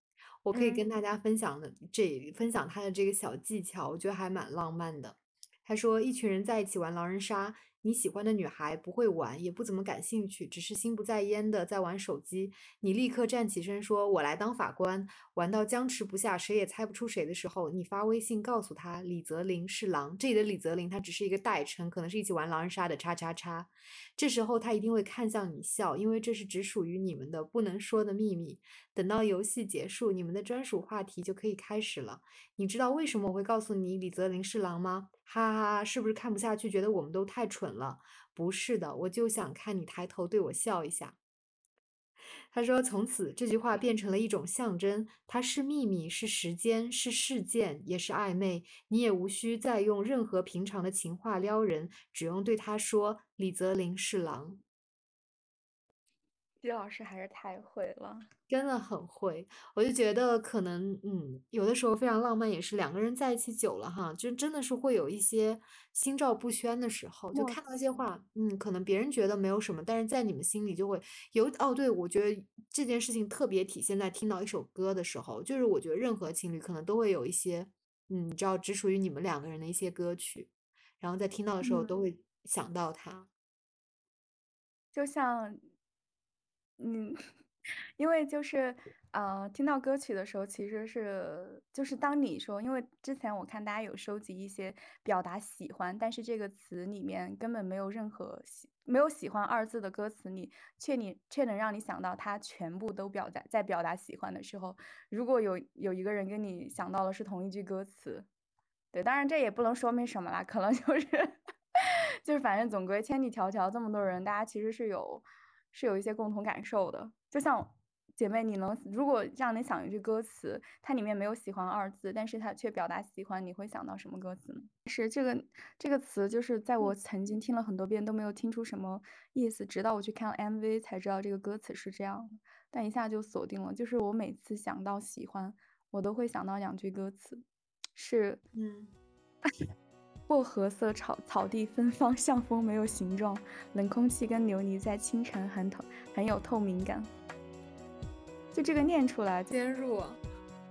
我可以嗯跟大家分享的这分享他的这个小技巧，我觉得还蛮浪漫的。他说，一群人在一起玩狼人杀，你喜欢的女孩不会玩，也不怎么感兴趣，只是心不在焉的在玩手机。你立刻站起身说：“我来当法官。”玩到僵持不下，谁也猜不出谁的时候，你发微信告诉他李泽林是狼。这里的李泽林他只是一个代称，可能是一起玩狼人杀的叉叉叉。这时候他一定会看向你笑，因为这是只属于你们的不能说的秘密。等到游戏结束，你们的专属话题就可以开始了。你知道为什么我会告诉你李泽林是狼吗？哈哈，是不是看不下去，觉得我们都太蠢了？不是的，我就想看你抬头对我笑一下。他说：“从此，这句话变成了一种象征，它是秘密，是时间，是事件，也是暧昧。你也无需再用任何平常的情话撩人，只用对他说：‘李泽林是狼。’季老师还是太会了。真的很会，我就觉得可能，嗯，有的时候非常浪漫，也是两个人在一起久了哈，就真的是会有一些心照不宣的时候，就看到一些。话，嗯，可能别人觉得没有什么，但是在你们心里就会有，哦，对，我觉得这件事情特别体现在听到一首歌的时候，就是我觉得任何情侣可能都会有一些，嗯，你知道，只属于你们两个人的一些歌曲，然后在听到的时候都嗯。会想到他。就像嗯，因为就是，呃，听到歌曲的时候，其实是就是当你说因为之前我看大家有收集一些表达喜欢，但是这个词里面根本没有任何喜没有喜欢二字的歌词，你却你却能让你想到他全部都表达在表达喜欢的时候，如果有有一个人跟你想到的是同一句歌词，对，当然这也不能说明什么啦，可能就是 就是反正总归千里迢迢这么多人，大家其实是有是有一些共同感受的。就像姐妹，你能如果让你想一句歌词，它里面没有喜欢二字，但是它却表达喜欢，你会想到什么歌词呢？是这个这个词就是在我曾经听了很多遍都没有听出什么意思，直到我去看了 MV 才知道这个歌词是这样的，但一下就锁定了，就是我每次想到喜欢，我都会想到两句歌词，是嗯。薄荷色草草地芬芳，像风没有形状，冷空气跟流泥在清晨很透很有透明感。就这个念出来就先入。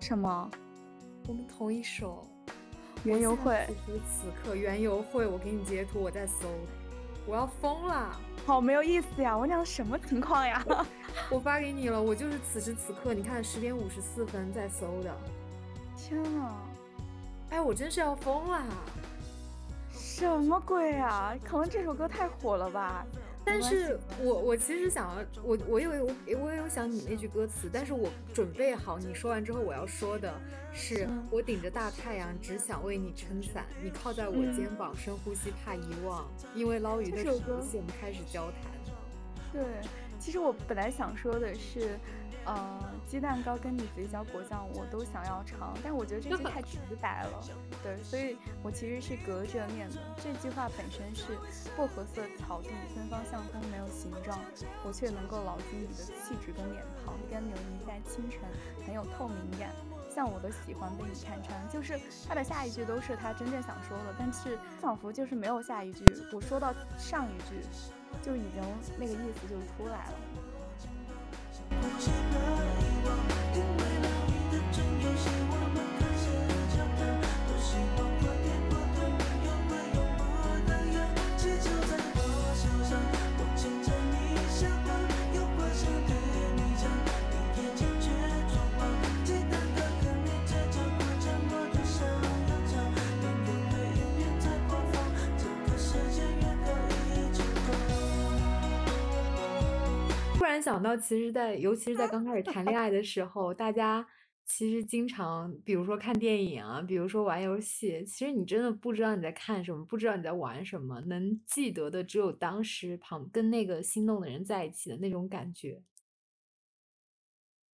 什么？我们同一首。我园游会。此时此刻，园游会，我给你截图，我在搜，我要疯了。好没有意思呀，我讲什么情况呀？我发给你了，我就是此时此刻，你看十点五十四分在搜的。天呐！哎，我真是要疯了。什么鬼啊？可能这首歌太火了吧。但是我我其实想要我我有我我也有想你那句歌词，但是我准备好你说完之后我要说的是，我顶着大太阳只想为你撑伞，你靠在我肩膀深呼吸怕遗忘，因为捞鱼的时候我们开始交谈。对，其实我本来想说的是。呃，鸡蛋糕跟你嘴角果酱我都想要尝，但我觉得这句太直白了。对，所以我其实是隔着念的。这句话本身是薄荷色草地芬芳像风没有形状，我却能够牢记你的气质跟脸庞，跟流泥在清晨很有透明感，像我的喜欢被你看穿。就是他的下一句都是他真正想说的，但是仿佛就是没有下一句。我说到上一句，就已经那个意思就出来了。突突然想到，其实，在尤其是在刚开始谈恋爱的时候，大家其实经常，比如说看电影啊，比如说玩游戏，其实你真的不知道你在看什么，不知道你在玩什么，能记得的只有当时旁跟那个心动的人在一起的那种感觉。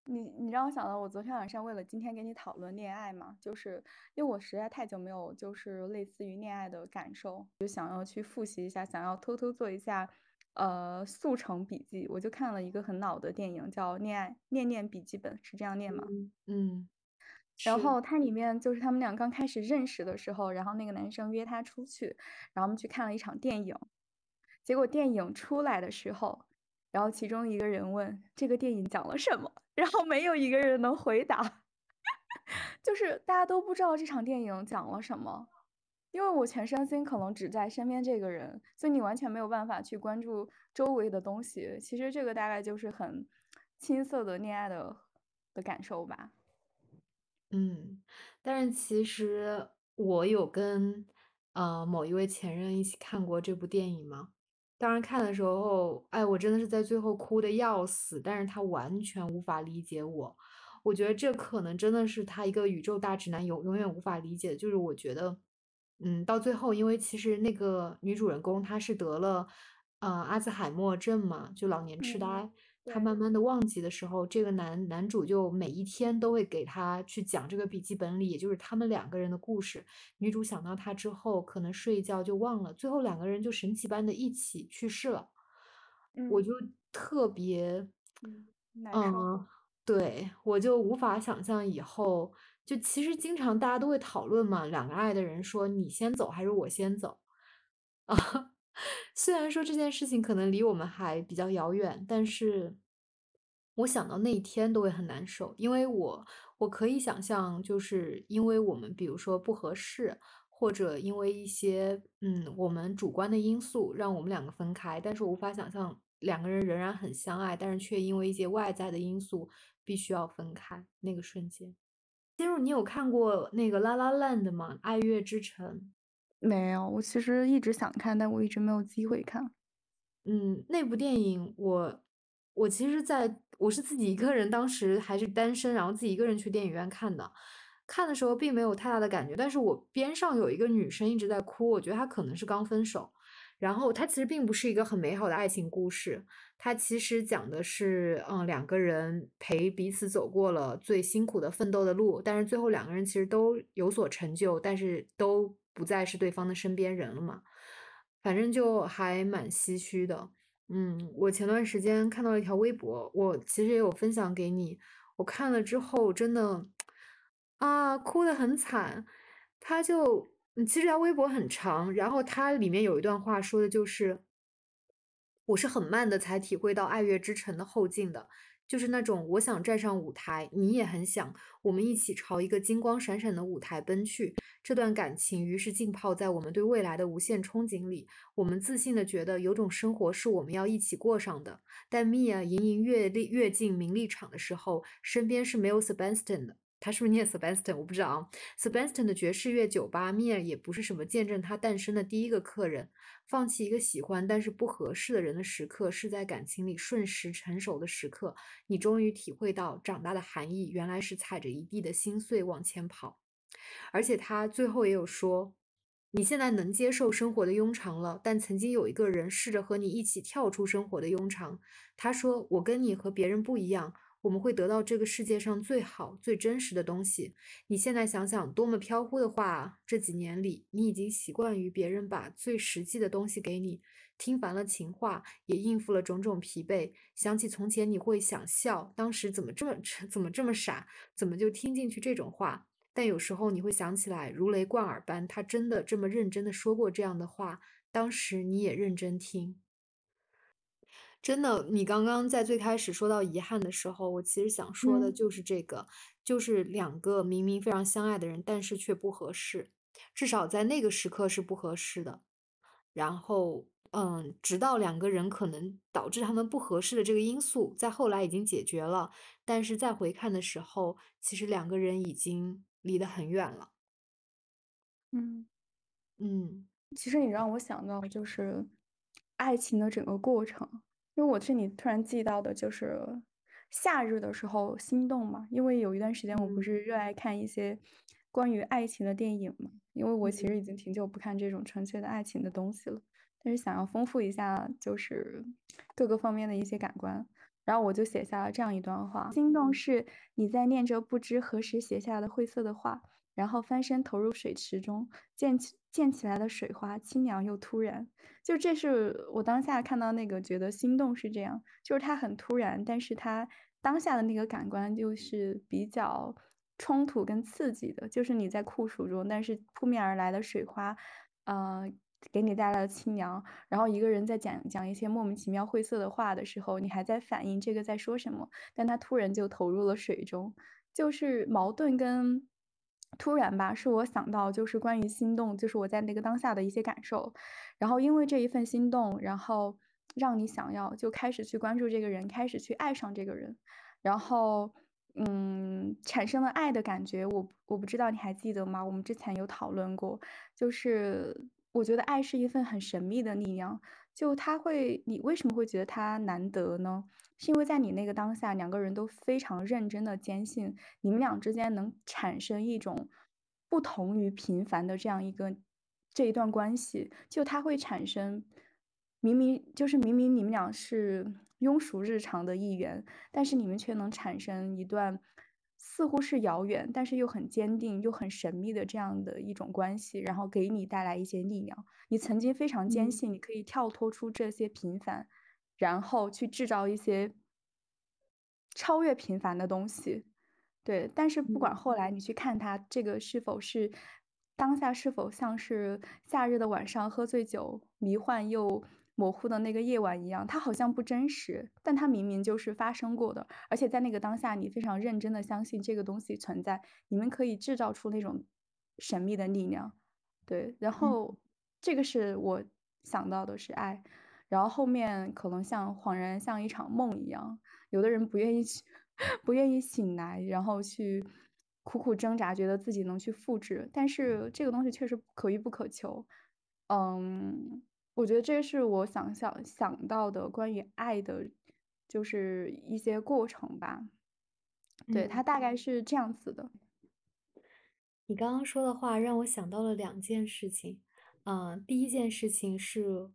你你让我想到，我昨天晚上为了今天跟你讨论恋爱嘛，就是因为我实在太久没有就是类似于恋爱的感受，就想要去复习一下，想要偷偷做一下。呃，速成笔记，我就看了一个很老的电影，叫《恋爱念念笔记本》，是这样念吗？嗯，然后它里面就是他们俩刚开始认识的时候，然后那个男生约她出去，然后我们去看了一场电影。结果电影出来的时候，然后其中一个人问这个电影讲了什么，然后没有一个人能回答，就是大家都不知道这场电影讲了什么。因为我全身心可能只在身边这个人，所以你完全没有办法去关注周围的东西。其实这个大概就是很青涩的恋爱的的感受吧。嗯，但是其实我有跟呃某一位前任一起看过这部电影吗。当时看的时候，哎，我真的是在最后哭的要死，但是他完全无法理解我。我觉得这可能真的是他一个宇宙大直男永永远无法理解，就是我觉得。嗯，到最后，因为其实那个女主人公她是得了，呃，阿兹海默症嘛，就老年痴呆。她慢慢的忘记的时候，这个男男主就每一天都会给她去讲这个笔记本里，也就是他们两个人的故事。女主想到他之后，可能睡一觉就忘了，最后两个人就神奇般的一起去世了。我就特别嗯，对，我就无法想象以后，就其实经常大家都会讨论嘛，两个爱的人说你先走还是我先走啊？虽然说这件事情可能离我们还比较遥远，但是我想到那一天都会很难受，因为我我可以想象，就是因为我们比如说不合适，或者因为一些嗯我们主观的因素让我们两个分开，但是我无法想象两个人仍然很相爱，但是却因为一些外在的因素必须要分开那个瞬间。金如，你有看过那个《La La Land》吗？《爱乐之城》。没有，我其实一直想看，但我一直没有机会看。嗯，那部电影我我其实在我是自己一个人，当时还是单身，然后自己一个人去电影院看的。看的时候并没有太大的感觉，但是我边上有一个女生一直在哭，我觉得她可能是刚分手。然后它其实并不是一个很美好的爱情故事，它其实讲的是，嗯，两个人陪彼此走过了最辛苦的奋斗的路，但是最后两个人其实都有所成就，但是都不再是对方的身边人了嘛。反正就还蛮唏嘘的，嗯，我前段时间看到了一条微博，我其实也有分享给你，我看了之后真的 啊，哭得很惨。他就，嗯，其实他微博很长，然后它里面有一段话说的就是，我是很慢的才体会到爱乐之城的后劲的。就是那种我想站上舞台，你也很想，我们一起朝一个金光闪闪的舞台奔去。这段感情于是浸泡在我们对未来的无限憧憬里。我们自信的觉得有种生活是我们要一起过上的。但米娅隐隐跃跃跃进名利场的时候，身边是没有 Sebastian 的。他是不是念 Sebastian？我不知道啊。Sebastian 的爵士乐酒吧，米尔也不是什么见证他诞生的第一个客人。放弃一个喜欢但是不合适的人的时刻，是在感情里瞬时成熟的时刻。你终于体会到长大的含义，原来是踩着一地的心碎往前跑。而且他最后也有说，你现在能接受生活的庸常了，但曾经有一个人试着和你一起跳出生活的庸常。他说：“我跟你和别人不一样。”我们会得到这个世界上最好、最真实的东西。你现在想想，多么飘忽的话啊！这几年里，你已经习惯于别人把最实际的东西给你，听烦了情话，也应付了种种疲惫。想起从前，你会想笑，当时怎么这么 怎么这么傻，怎么就听进去这种话？但有时候你会想起来，如雷贯耳般，他真的这么认真的说过这样的话，当时你也认真听。真的，你刚刚在最开始说到遗憾的时候，我其实想说的就是这个，就是两个明明非常相爱的人，但是却不合适，至少在那个时刻是不合适的。然后，嗯，直到两个人可能导致他们不合适的这个因素在后来已经解决了，但是再回看的时候，其实两个人已经离得很远了。嗯嗯，其实你让我想到就是爱情的整个过程。因为我这里突然记到的就是夏日的时候心动嘛，因为有一段时间我不是热爱看一些关于爱情的电影嘛，因为我其实已经挺久不看这种纯粹的爱情的东西了，但是想要丰富一下就是各个方面的一些感官，然后我就写下了这样一段话：心动是你在念着不知何时写下的晦涩的话。然后翻身投入水池中，溅起溅起来的水花，清凉又突然。就这是我当下看到那个，觉得心动是这样，就是它很突然，但是它当下的那个感官就是比较冲突跟刺激的。就是你在酷暑中，但是扑面而来的水花，呃，给你带来了清凉。然后一个人在讲讲一些莫名其妙晦涩的话的时候，你还在反应这个在说什么，但他突然就投入了水中，就是矛盾跟。突然吧，是我想到就是关于心动，就是我在那个当下的一些感受，然后因为这一份心动，然后让你想要就开始去关注这个人，开始去爱上这个人，然后嗯，产生了爱的感觉。我我不知道你还记得吗？我们之前有讨论过，就是我觉得爱是一份很神秘的力量，就他会，你为什么会觉得他难得呢？是因为在你那个当下，两个人都非常认真的坚信，你们俩之间能产生一种不同于平凡的这样一个这一段关系，就它会产生明明就是明明你们俩是庸俗日常的一员，但是你们却能产生一段似乎是遥远，但是又很坚定又很神秘的这样的一种关系，然后给你带来一些力量。你曾经非常坚信你可以跳脱出这些平凡。然后去制造一些超越平凡的东西。对，但是不管嗯后来你去看它这个是否是当下是否像是夏日的晚上喝醉酒迷幻又模糊的那个夜晚一样，它好像不真实，但它明明就是发生过的，而且在那个当下你非常认真的相信这个东西存在，你们可以制造出那种神秘的力量。对，然嗯后这个是我想到的是爱，然后后面可能像恍然像一场梦一样，有的人不愿意去，不愿意醒来，然后去苦苦挣扎，觉得自己能去复制，但是这个东西确实可遇不可求。嗯，我觉得这是我想想想到的关于爱的，就是一些过程吧。对，它嗯。大概是这样子的。你刚刚说的话让我想到了两件事情，嗯，第一件事情是，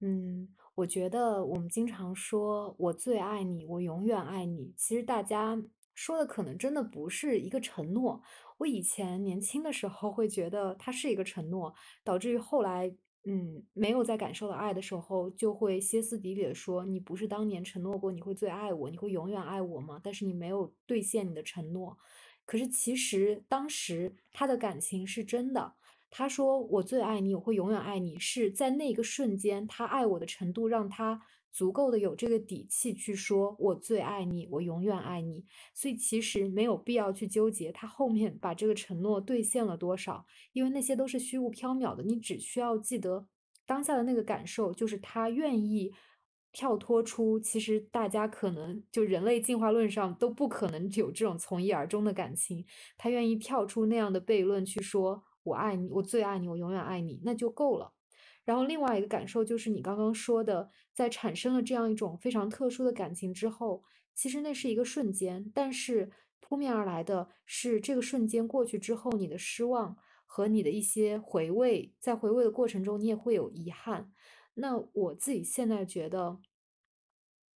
嗯，我觉得我们经常说“我最爱你，我永远爱你”，其实大家说的可能真的不是一个承诺。我以前年轻的时候会觉得它是一个承诺，导致于后来，嗯，没有在感受到爱的时候，就会歇斯底里的说：“你不是当年承诺过你会最爱我，你会永远爱我吗？但是你没有兑现你的承诺。”可是其实当时他的感情是真的，他说我最爱你，我会永远爱你，是在那个瞬间，他爱我的程度让他足够的有这个底气去说我最爱你，我永远爱你。所以其实没有必要去纠结他后面把这个承诺兑现了多少，因为那些都是虚无缥缈的，你只需要记得当下的那个感受，就是他愿意。跳脱出，其实大家可能就人类进化论上都不可能有这种从一而终的感情。他愿意跳出那样的悖论去说“我爱你，我最爱你，我永远爱你”，那就够了。然后另外一个感受就是你刚刚说的，在产生了这样一种非常特殊的感情之后，其实那是一个瞬间，但是扑面而来的是这个瞬间过去之后，你的失望和你的一些回味，在回味的过程中，你也会有遗憾。那我自己现在觉得，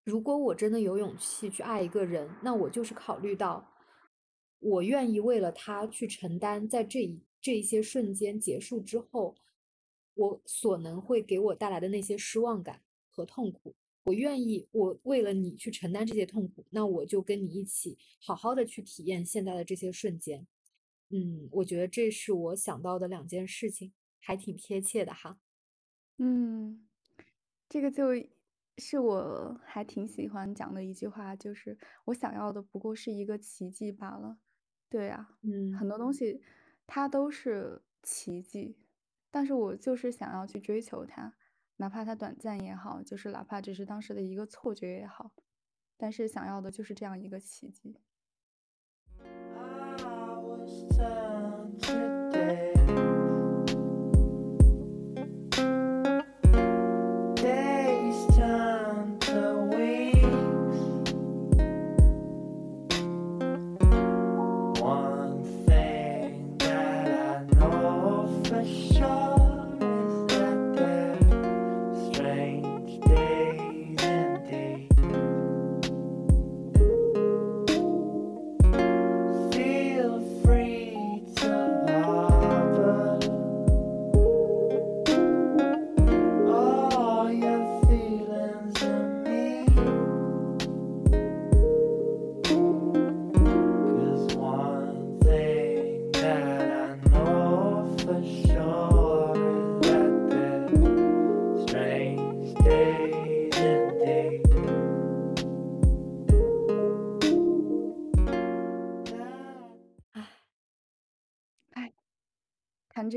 如果我真的有勇气去爱一个人，那我就是考虑到，我愿意为了他去承担，在这一这一些瞬间结束之后，我所能会给我带来的那些失望感和痛苦。我愿意，我为了你去承担这些痛苦，那我就跟你一起好好的去体验现在的这些瞬间。嗯，我觉得这是我想到的两件事情，还挺贴切的哈。嗯，这个就是我还挺喜欢讲的一句话，就是我想要的不过是一个奇迹罢了。对啊，嗯很多东西它都是奇迹，但是我就是想要去追求它，哪怕它短暂也好，就是哪怕只是当时的一个错觉也好，但是想要的就是这样一个奇迹。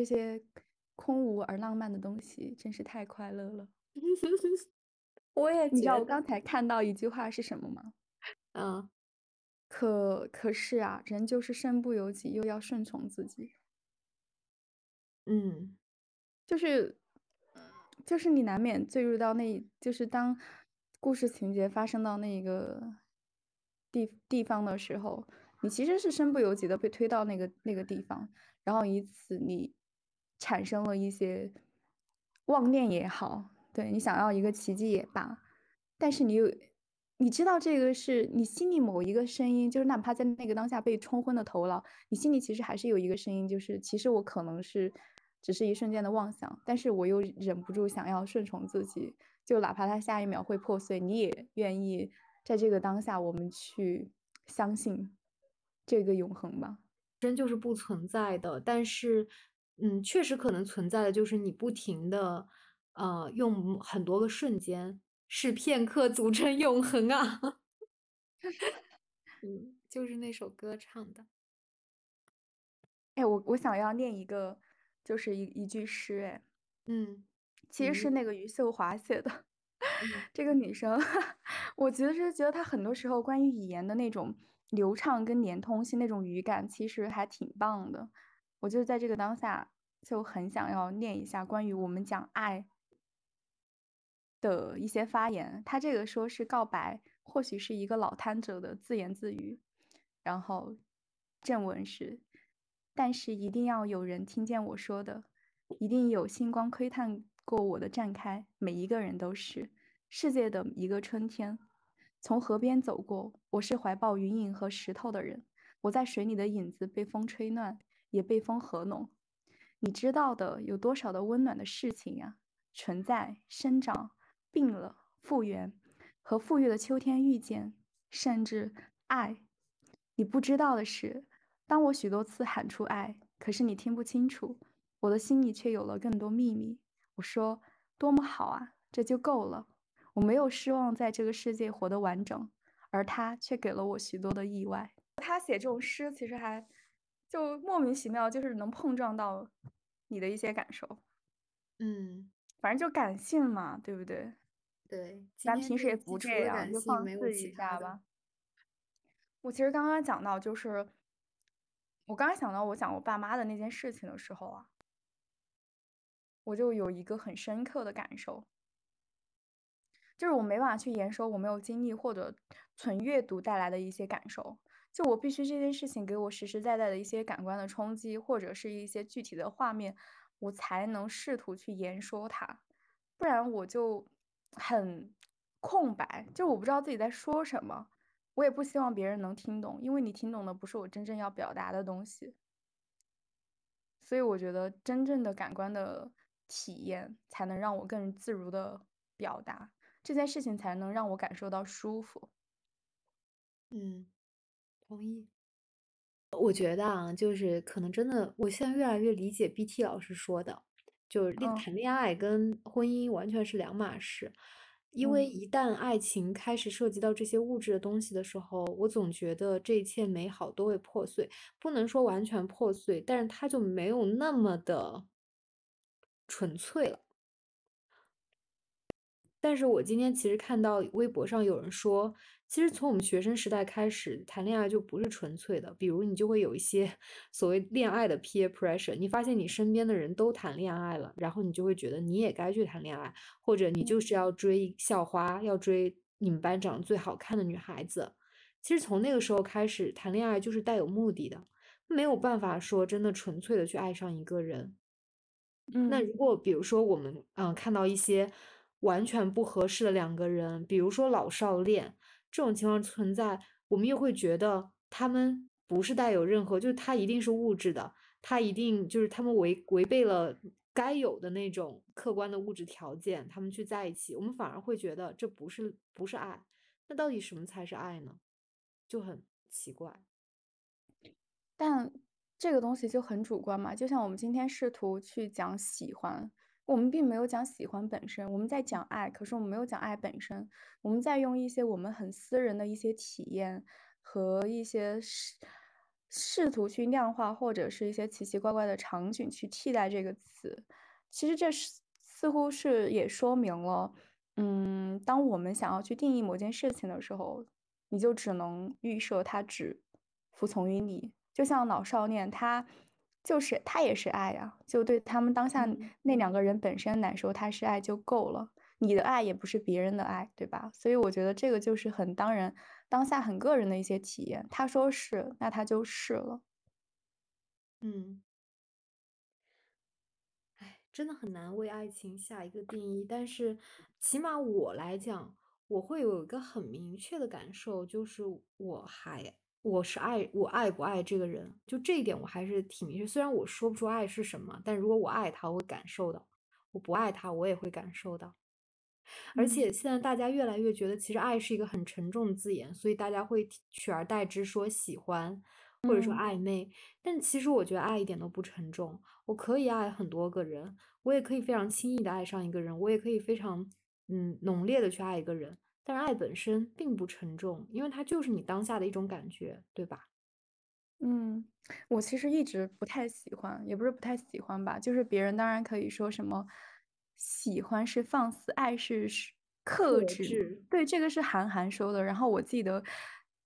这些空无而浪漫的东西，真是太快乐了。我也你知道，我刚才看到一句话是什么吗？嗯可可是啊，人就是身不由己，又要顺从自己。嗯就是，就是你难免坠入到那，就是当故事情节发生到那个地地方的时候，你其实是身不由己的被推到那个那个地方，然后以此你产生了一些妄念也好，对你想要一个奇迹也罢，但是你有，你知道这个是你心里某一个声音，就是哪怕在那个当下被冲昏了头脑，你心里其实还是有一个声音，就是其实我可能是只是一瞬间的妄想，但是我又忍不住想要顺从自己，就哪怕它下一秒会破碎，你也愿意在这个当下，我们去相信这个永恒吧。真就是不存在的，但是，嗯，确实可能存在的就是你不停的，呃，用很多个瞬间，是片刻组成永恒啊。嗯，就是那首歌唱的。哎，我我想要念一个，就是一一句诗，哎，嗯，其实是嗯那个余秀华写的。嗯这个女生，我其实是觉得她很多时候关于语言的那种流畅跟连通性那种语感，其实还挺棒的。我就在这个当下就很想要念一下关于我们讲爱的一些发言。他这个说是告白，或许是一个老摊者的自言自语。然后正文是，但是一定要有人听见我说的，一定有星光窥探过我的绽开，每一个人都是世界的一个春天。从河边走过，我是怀抱云影和石头的人，我在水里的影子被风吹乱，也被风合拢。你知道的有多少的温暖的事情呀？存在、生长、病了、复原，和富裕的秋天遇见，甚至爱。你不知道的是，当我许多次喊出爱，可是你听不清楚，我的心里却有了更多秘密。我说：“多么好啊，这就够了。”我没有失望在这个世界活得完整，而他却给了我许多的意外。他写这种诗，其实还就莫名其妙，就是能碰撞到你的一些感受。嗯，反正就感性嘛，对不对？对，咱天平时也不这样，就，放肆没有其他的。一下吧。我其实刚刚讲到，就是我刚刚想到我讲我爸妈的那件事情的时候啊，我就有一个很深刻的感受，就是我没办法去言说我没有经历或者纯阅读带来的一些感受，就我必须这件事情给我实实在在的一些感官的冲击，或者是一些具体的画面，我才能试图去言说它，不然我就很空白，就我不知道自己在说什么。我也不希望别人能听懂，因为你听懂的不是我真正要表达的东西。所以我觉得真正的感官的体验，才能让我更自如的表达这件事情，才能让我感受到舒服。嗯，同意。我觉得啊，就是可能真的，我现在越来越理解 BT 老师说的，就是恋嗯谈恋爱跟婚姻完全是两码事。因为嗯一旦爱情开始涉及到这些物质的东西的时候，我总觉得这一切美好都会破碎，不能说完全破碎，但是它就没有那么的纯粹了。但是我今天其实看到微博上有人说，其实从我们学生时代开始谈恋爱就不是纯粹的，比如你就会有一些所谓恋爱的 peer pressure，你发现你身边的人都谈恋爱了，然后你就会觉得你也该去谈恋爱，或者你就是要追校花，要追你们班长最好看的女孩子。其实从那个时候开始谈恋爱就是带有目的的，没有办法说真的纯粹的去爱上一个人。那嗯如果比如说我们嗯、呃看到一些完全不合适的两个人，比如说老少恋这种情况存在，我们又会觉得他们不是带有任何，就是他一定是物质的，他一定就是他们违违背了该有的那种客观的物质条件，他们去在一起，我们反而会觉得这不是不是爱，那到底什么才是爱呢？就很奇怪。但这个东西就很主观嘛，就像我们今天试图去讲喜欢，我们并没有讲喜欢本身，我们在讲爱，可是我们没有讲爱本身，我们在用一些我们很私人的一些体验和一些试试图去量化或者是一些奇奇怪怪的场景去替代这个词。其实这是似乎是也说明了，嗯，当我们想要去定义某件事情的时候，你就只能预设它只服从于你。就像老少恋，他就是他也是爱呀、就对他们当下嗯那两个人本身来说，他是爱就够了。你的爱也不是别人的爱，对吧？所以我觉得这个就是很当然当下很个人的一些体验。他说是，那他就是了。嗯，哎，真的很难为爱情下一个定义，但是起码我来讲，我会有一个很明确的感受，就是我还我是爱我爱不爱这个人，就这一点我还是挺明确。虽然我说不出爱是什么，但如果我爱他，我会感受到；我不爱他，我也会感受到。而嗯且现在大家越来越觉得，其实爱是一个很沉重的字眼，所以大家会取而代之说喜欢，或者说嗯暧昧。但其实我觉得爱一点都不沉重，我可以爱很多个人，我也可以非常轻易的爱上一个人，我也可以非常嗯浓烈的去爱一个人。但是爱本身并不沉重，因为它就是你当下的一种感觉，对吧？嗯，我其实一直不太喜欢，也不是不太喜欢吧，就是别人当然可以说什么，喜欢是放肆，爱是是克制对，这个是韩寒说的。然后我记得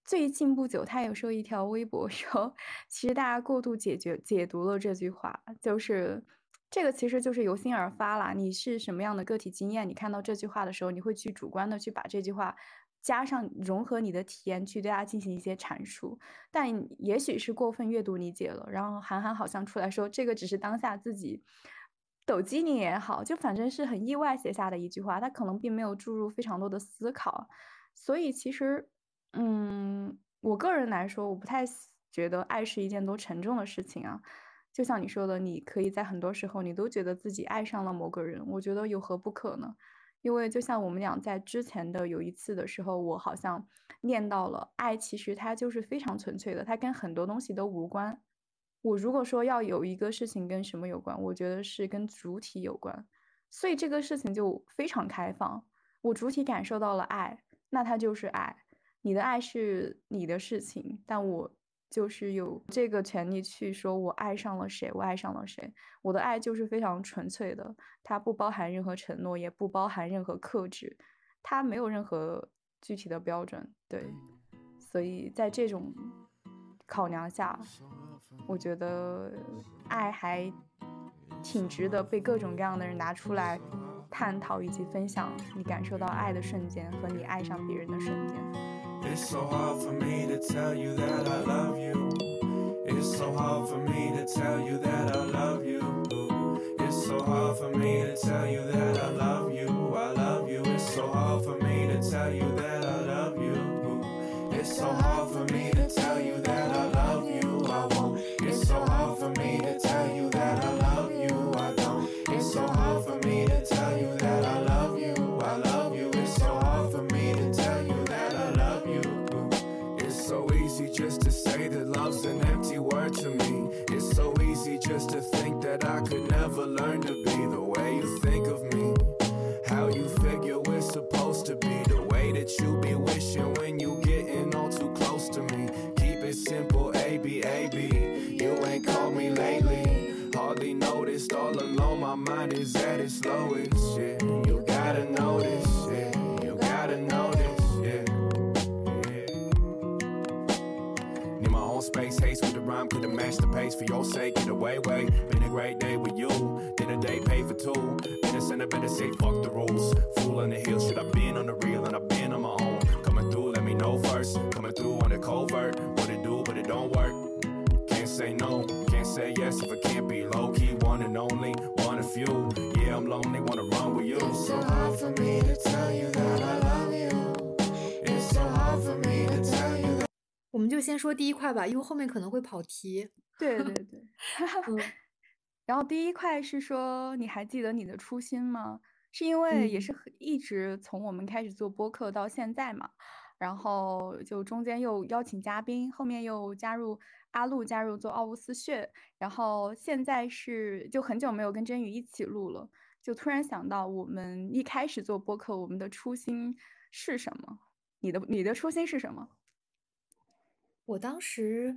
最近不久，他有说一条微博说，其实大家过度解决解读了这句话，就是这个其实就是由心而发啦。你是什么样的个体经验，你看到这句话的时候，你会去主观的去把这句话加上融合你的体验，去对它进行一些阐述。但也许是过分阅读理解了。然后韩寒好像出来说，这个只是当下自己抖机灵也好，就反正是很意外写下的一句话，他可能并没有注入非常多的思考。所以其实，嗯，我个人来说，我不太觉得爱是一件多沉重的事情啊。就像你说的，你可以在很多时候，你都觉得自己爱上了某个人，我觉得有何不可呢？因为就像我们俩在之前的有一次的时候，我好像念到了爱，其实它就是非常纯粹的，它跟很多东西都无关。我如果说要有一个事情跟什么有关，我觉得是跟主体有关，所以这个事情就非常开放。我主体感受到了爱，那它就是爱。你的爱是你的事情，但我就是有这个权利去说我爱上了谁，我爱上了谁。我的爱就是非常纯粹的，它不包含任何承诺，也不包含任何克制，它没有任何具体的标准。对，所以在这种考量下，我觉得爱还挺值得被各种各样的人拿出来探讨以及分享你感受到爱的瞬间和你爱上别人的瞬间。It's so hard for me to tell you that I love you. It's so hard for me to tell you that I love you. It's so hard for me to tell you that I love you. I love you. It's so hard for me to tell you that I love you. It's so hard for me to tell 先说第一块吧，因为后面可能会跑题。对对对。嗯 然后第一块是说，你还记得你的初心吗？是因为也嗯是一直从我们开始做播客到现在嘛，然后就中间又邀请嘉宾，后面又加入阿露加入做奥乌斯血，然后现在是就很久没有跟真宇一起录了，就突然想到我们一开始做播客，我们的初心是什么？你的你的初心是什么？我当时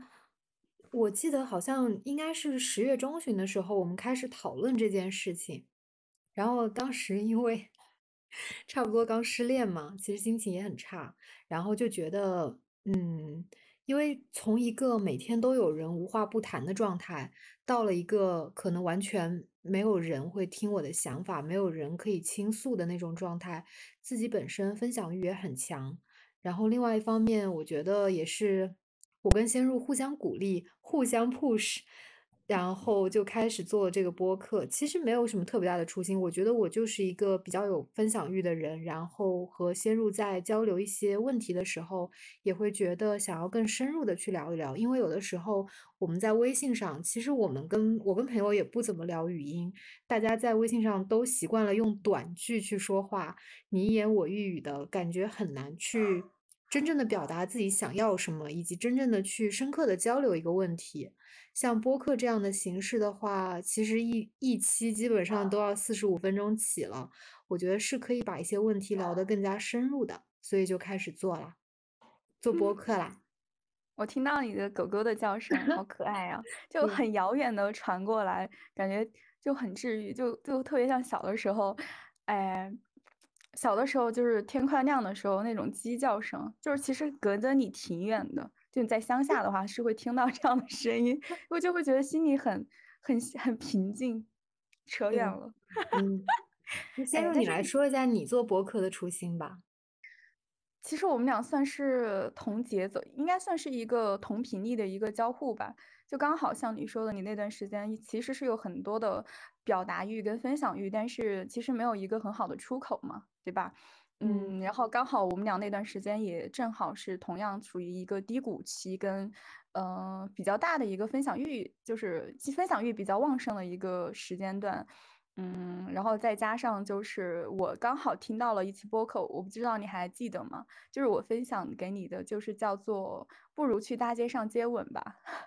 我记得好像应该是十月中旬的时候，我们开始讨论这件事情。然后当时因为 差不多刚失恋嘛，其实心情也很差，然后就觉得，嗯，因为从一个每天都有人无话不谈的状态，到了一个可能完全没有人会听我的想法，没有人可以倾诉的那种状态，自己本身分享欲也很强。然后另外一方面，我觉得也是我跟先入互相鼓励、互相 push，然后就开始做这个播客，其实没有什么特别大的初心。我觉得我就是一个比较有分享欲的人，然后和先入在交流一些问题的时候，也会觉得想要更深入的去聊一聊。因为有的时候我们在微信上，其实我们跟我跟朋友也不怎么聊语音，大家在微信上都习惯了用短句去说话，你一言我一语的感觉很难去真正的表达自己想要什么，以及真正的去深刻的交流一个问题。像播客这样的形式的话，其实一一期基本上都要四十五分钟起了，我觉得是可以把一些问题聊得更加深入的，所以就开始做了，做播客啦。我听到你的狗狗的叫声，好可爱啊！就很遥远的传过来，感觉就很治愈，就就特别像小的时候，哎，小的时候就是天快亮的时候那种鸡叫声，就是其实隔着你挺远的，就你在乡下的话是会听到这样的声音，我就会觉得心里很很很平静。扯远了，嗯，那先哎，但是入你来说一下你做博客的初心吧。其实我们俩算是同节奏，应该算是一个同频率的一个交互吧。就刚好像你说的，你那段时间其实是有很多的表达欲跟分享欲，但是其实没有一个很好的出口嘛，对吧？嗯嗯，然后刚好我们俩那段时间也正好是同样处于一个低谷期跟，呃比较大的一个分享欲，就是其分享欲比较旺盛的一个时间段。嗯，然后再加上就是我刚好听到了一期播客，我不知道你还记得吗？就是我分享给你的，就是叫做“不如去大街上接吻吧”。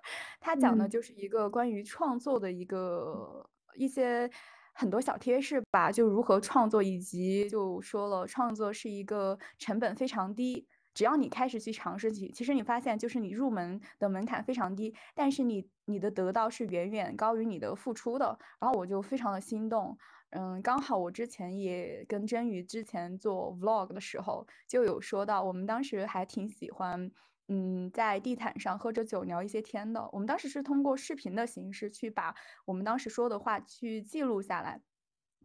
他讲的嗯就是一个关于创作的一个一些很多小贴士吧，就如何创作，以及就说了创作是一个成本非常低。只要你开始去尝试去，其实你发现就是你入门的门槛非常低，但是你你的得到是远远高于你的付出的。然后我就非常的心动，嗯，刚好我之前也跟真宇之前做 vlog 的时候就有说到，我们当时还挺喜欢，嗯，在地毯上喝着酒聊一些天的。我们当时是通过视频的形式去把我们当时说的话去记录下来。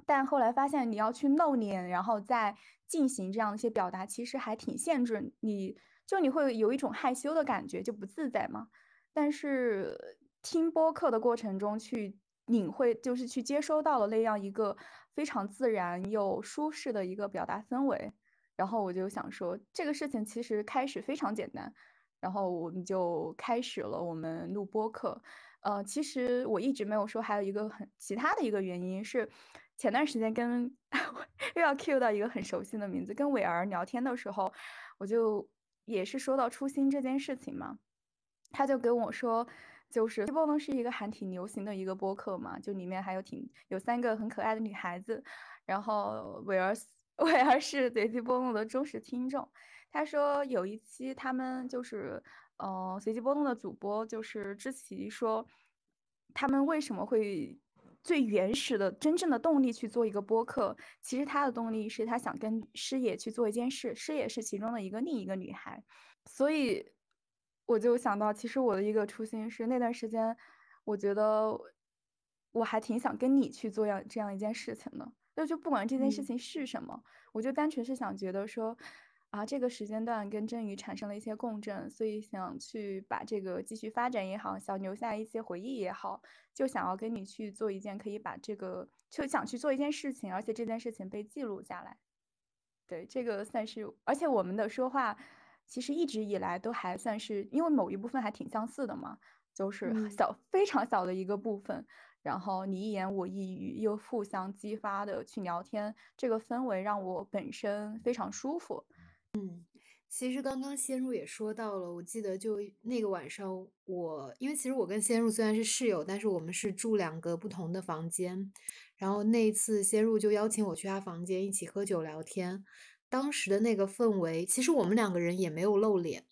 但后来发现你要去露脸，然后再进行这样一些表达，其实还挺限制你，就你会有一种害羞的感觉，就不自在嘛。但是听播客的过程中去领会，就是去接收到了那样一个非常自然又舒适的一个表达氛围，然后我就想说，这个事情其实开始非常简单，然后我们就开始了我们录播课。呃，其实我一直没有说，还有一个很其他的一个原因是，前段时间跟 又要 cue 到一个很熟悉的名字，跟伟儿聊天的时候，我就也是说到初心这件事情嘛，他就跟我说，就是《波能是一个还挺流行的一个播客嘛，就里面还有挺有三个很可爱的女孩子，然后伟儿伟儿是随机波动的忠实听众，他说有一期他们就是呃随机波动的主播就是知琪说，他们为什么会最原始的真正的动力去做一个播客，其实他的动力是他想跟师野去做一件事，师野是其中的一个另一个女孩，所以我就想到，其实我的一个初心是那段时间，我觉得我还挺想跟你去做样这样一件事情的。就就不管这件事嗯情是什么，我就单纯是想觉得说，啊，这个时间段跟真宇产生了一些共振，所以想去把这个继续发展也好，想留下一些回忆也好，就想要跟你去做一件可以把这个，就想去做一件事情，而且这件事情被记录下来。对，这个算是，而且我们的说话其实一直以来都还算是，因为某一部分还挺相似的嘛，就是嗯小非常小的一个部分，然后你一言我一语，又互相激发的去聊天，这个氛围让我本身非常舒服。嗯其实刚刚仙入也说到了，我记得就那个晚上我，因为其实我跟仙入虽然是室友，但是我们是住两个不同的房间。然后那一次仙入就邀请我去他房间一起喝酒聊天，当时的那个氛围，其实我们两个人也没有露脸。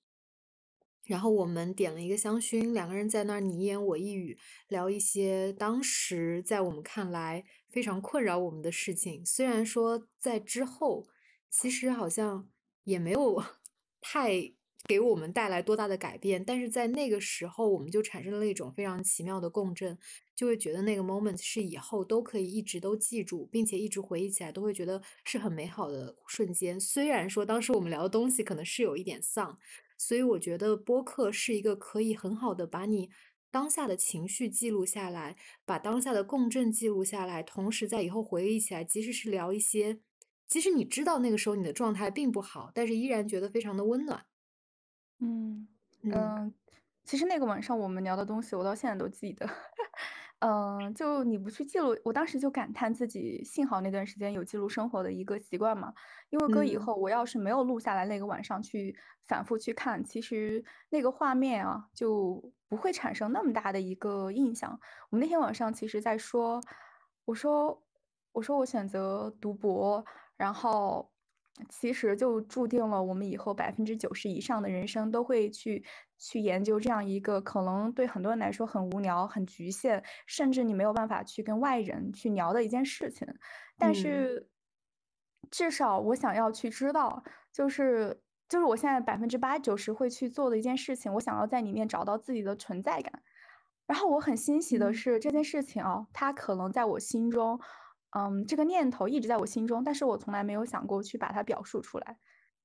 然后我们点了一个香薰，两个人在那儿你一言我一语，聊一些当时在我们看来非常困扰我们的事情。虽然说在之后，其实好像也没有 太给我们带来多大的改变，但是在那个时候，我们就产生了一种非常奇妙的共振，就会觉得那个 moment 是以后都可以一直都记住，并且一直回忆起来，都会觉得是很美好的瞬间。虽然说当时我们聊的东西可能是有一点丧。所以我觉得播客是一个可以很好的把你当下的情绪记录下来，把当下的共振记录下来，同时在以后回忆起来，即使是聊一些，即使你知道那个时候你的状态并不好，但是依然觉得非常的温暖。嗯嗯嗯，其实那个晚上我们聊的东西，我到现在都记得。嗯，就你不去记录，我当时就感叹自己幸好那段时间有记录生活的一个习惯嘛。因为哥以嗯后我要是没有录下来那个晚上去反复去看，其实那个画面啊就不会产生那么大的一个印象。我们那天晚上其实在说，我说我说我选择读博，然后其实就注定了我们以后百分之九十以上的人生都会去去研究这样一个可能对很多人来说很无聊、很局限，甚至你没有办法去跟外人去聊的一件事情。但嗯是至少我想要去知道，就是就是我现在百分之八九十会去做的一件事情，我想要在里面找到自己的存在感。然后我很欣喜的嗯是，这件事情啊，它可能在我心中，嗯，这个念头一直在我心中，但是我从来没有想过去把它表述出来。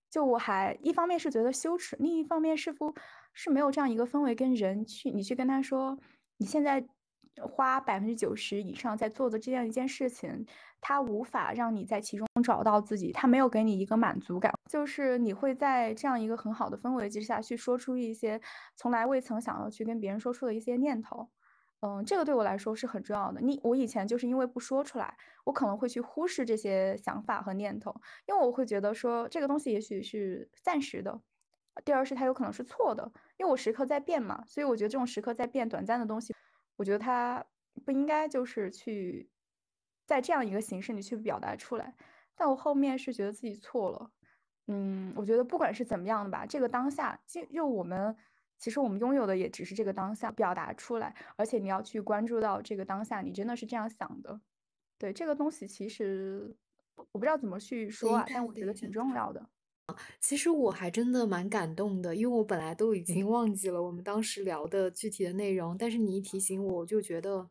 就我还一方面是觉得羞耻，另一方面似乎是没有这样一个氛围跟人去，你去跟他说，你现在花百分之九十以上在做的这样一件事情，他无法让你在其中找到自己，他没有给你一个满足感，就是你会在这样一个很好的氛围之下去说出一些从来未曾想要去跟别人说出的一些念头。嗯，这个对我来说是很重要的。你我以前就是因为不说出来，我可能会去忽视这些想法和念头，因为我会觉得说这个东西也许是暂时的。第二是它有可能是错的，因为我时刻在变嘛，所以我觉得这种时刻在变、短暂的东西，我觉得它不应该就是去在这样一个形式里去表达出来。但我后面是觉得自己错了，嗯，我觉得不管是怎么样的吧，这个当下就就我们其实我们拥有的也只是这个当下表达出来，而且你要去关注到这个当下，你真的是这样想的。对，这个东西其实我不知道怎么去说啊，但我觉得挺重要的。其实我还真的蛮感动的，因为我本来都已经忘记了我们当时聊的具体的内容，但是你一提醒我，我就觉得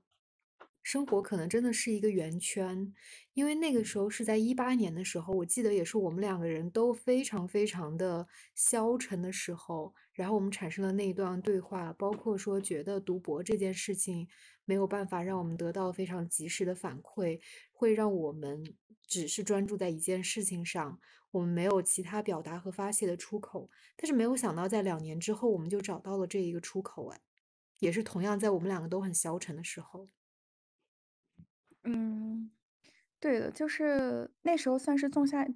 生活可能真的是一个圆圈。因为那个时候是在一八年的时候，我记得也是我们两个人都非常非常的消沉的时候，然后我们产生了那一段对话，包括说觉得读博这件事情没有办法让我们得到非常及时的反馈，会让我们只是专注在一件事情上。我们没有其他表达和发泄的出口，但是没有想到，在两年之后，我们就找到了这一个出口，哎，也是同样在我们两个都很消沉的时候。嗯，对的，就是那时候算是种下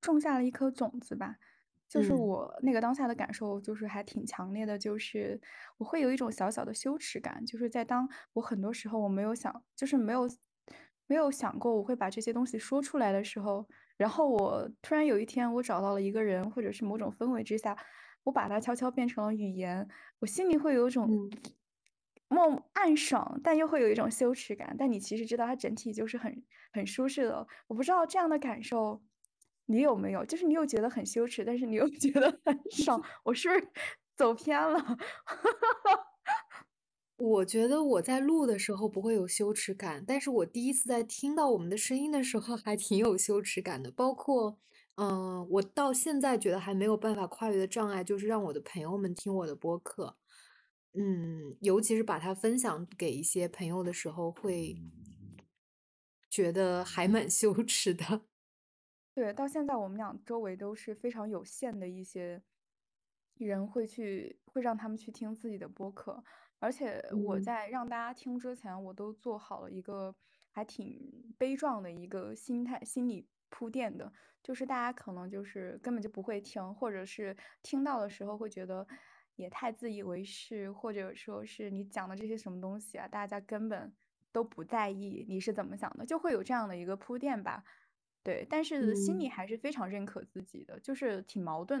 种下了一颗种子吧。就是嗯。我那个当下的感受，就是还挺强烈的，就是我会有一种小小的羞耻感，就是在当我很多时候我没有想，就是没有没有想过我会把这些东西说出来的时候，然后我突然有一天我找到了一个人，或者是某种氛围之下，我把它悄悄变成了语言，我心里会有一种嗯梦暗爽，但又会有一种羞耻感。但你其实知道它整体就是很很舒适的。我不知道这样的感受你有没有？就是你又觉得很羞耻，但是你又 觉得很爽。我是不是走偏了？我觉得我在录的时候不会有羞耻感，但是我第一次在听到我们的声音的时候还挺有羞耻感的。包括，嗯、我到现在觉得还没有办法跨越的障碍，就是让我的朋友们听我的播客。嗯，尤其是把它分享给一些朋友的时候，会觉得还蛮羞耻的。对，到现在我们俩周围都是非常有限的一些人会去，会让他们去听自己的播客，而且我嗯。在让大家听之前，我都做好了一个还挺悲壮的一个心态、心理铺垫的，就是大家可能就是根本就不会听，或者是听到的时候会觉得也太自以为是，或者说是你讲的这些什么东西啊，大家根本都不在意你是怎么想的，就会有这样的一个铺垫吧。对，但是心里嗯还是非常认可自己的，就是挺矛盾的。